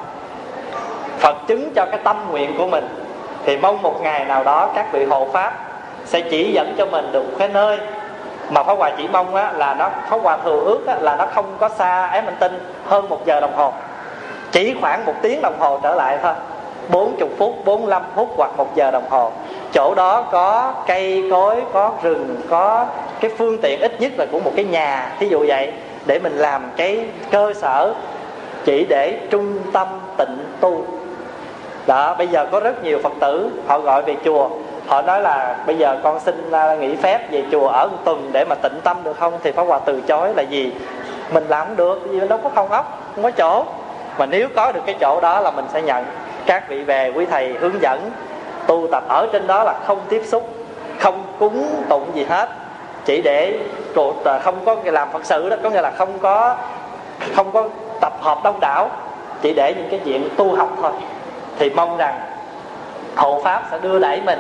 phật chứng cho cái tâm nguyện của mình thì mong một ngày nào đó các vị hộ pháp sẽ chỉ dẫn cho mình được cái nơi mà pháp hòa chỉ mong á, là nó pháp hòa thường ước á, là nó không có xa ám minh tinh hơn một giờ đồng hồ. Chỉ khoảng một tiếng đồng hồ trở lại thôi 40 phút 45 phút hoặc một giờ đồng hồ. Chỗ đó có cây cối có rừng có cái phương tiện ít nhất là của một cái nhà thí dụ vậy để mình làm cái cơ sở chỉ để trung tâm tịnh tu đó bây giờ có rất nhiều phật tử họ gọi về chùa. Họ nói là bây giờ con xin nghỉ phép về chùa ở một tuần để mà tịnh tâm được không? Thì pháp hòa từ chối là gì? Mình làm không được vì đâu có không ốc không có chỗ. Mà nếu có được cái chỗ đó là mình sẽ nhận. Các vị về quý thầy hướng dẫn tu tập ở trên đó là không tiếp xúc không cúng tụng gì hết. Chỉ để à, không có làm phật sự đó có nghĩa là không có không có tập hợp đông đảo chỉ để những cái chuyện tu học thôi thì mong rằng hộ pháp sẽ đưa đẩy mình.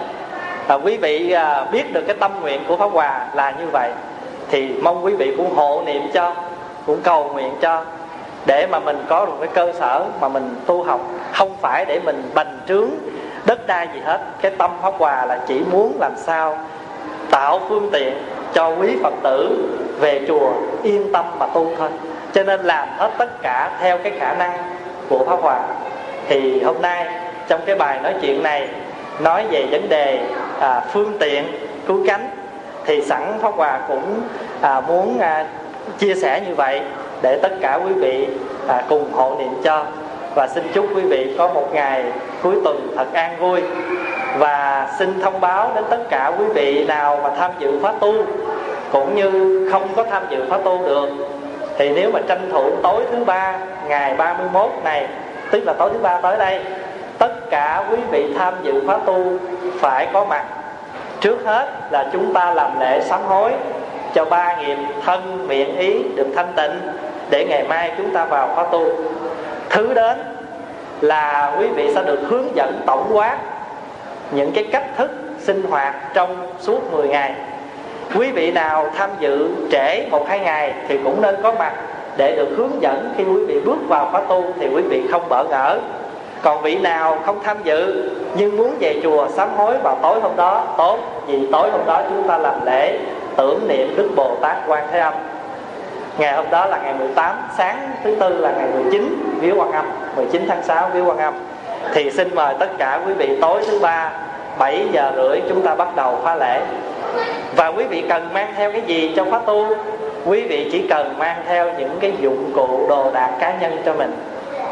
Và quý vị à, biết được cái tâm nguyện của pháp hòa là như vậy, thì mong quý vị cũng hộ niệm cho, cũng cầu nguyện cho, để mà mình có được cái cơ sở mà mình tu học. Không phải để mình bành trướng đất đai gì hết. Cái tâm pháp hòa là chỉ muốn làm sao tạo phương tiện cho quý phật tử về chùa yên tâm mà tu thôi. Cho nên làm hết tất cả theo cái khả năng của pháp hòa thì hôm nay trong cái bài nói chuyện này nói về vấn đề à, phương tiện cứu cánh thì sẵn pháp hòa cũng à, muốn à, chia sẻ như vậy để tất cả quý vị à, cùng hộ niệm cho. Và xin chúc quý vị có một ngày cuối tuần thật an vui. Và xin thông báo đến tất cả quý vị nào mà tham dự khóa tu cũng như không có tham dự khóa tu được. Thì nếu mà tranh thủ tối thứ ba ngày 31 này tức là tối thứ ba tới đây, tất cả quý vị tham dự khóa tu phải có mặt. Trước hết là chúng ta làm lễ sám hối cho ba nghiệp thân miệng ý được thanh tịnh để ngày mai chúng ta vào khóa tu. Thứ đến là quý vị sẽ được hướng dẫn tổng quát những cái cách thức sinh hoạt trong suốt 10 ngày. Quý vị nào tham dự trễ một hai ngày thì cũng nên có mặt để được hướng dẫn khi quý vị bước vào khóa tu thì quý vị không bỡ ngỡ. Còn vị nào không tham dự nhưng muốn về chùa sám hối vào tối hôm đó, tốt, vì tối hôm đó chúng ta làm lễ tưởng niệm Đức Bồ Tát Quan Thế Âm. Ngày hôm đó là ngày 18 sáng thứ tư là ngày 19 viếng quan âm 19 tháng 6 viếng quan âm. Thì xin mời tất cả quý vị tối thứ ba 7 giờ rưỡi chúng ta bắt đầu khóa lễ. Và quý vị cần mang theo cái gì trong khóa tu? Quý vị chỉ cần mang theo những cái dụng cụ đồ đạc cá nhân cho mình.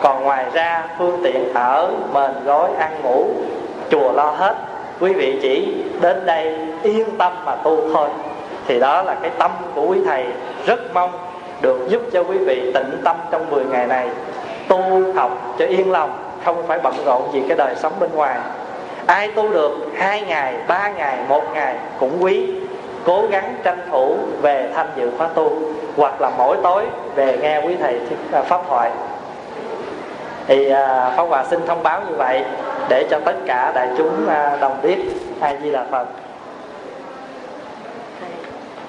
Còn ngoài ra, phương tiện ở mền gói ăn ngủ, chùa lo hết. Quý vị chỉ đến đây yên tâm mà tu thôi. Thì đó là cái tâm của quý thầy. Rất mong được giúp cho quý vị tĩnh tâm trong 10 ngày này. Tu học cho yên lòng, không phải bận rộn gì cái đời sống bên ngoài. Ai tu được hai ngày, ba ngày, một ngày cũng quý cố gắng tranh thủ về tham dự khóa tu hoặc là mỗi tối về nghe quý thầy à, pháp thoại. Thì à, pháp hòa xin thông báo như vậy để cho tất cả đại chúng à, đồng biết ai di là phật.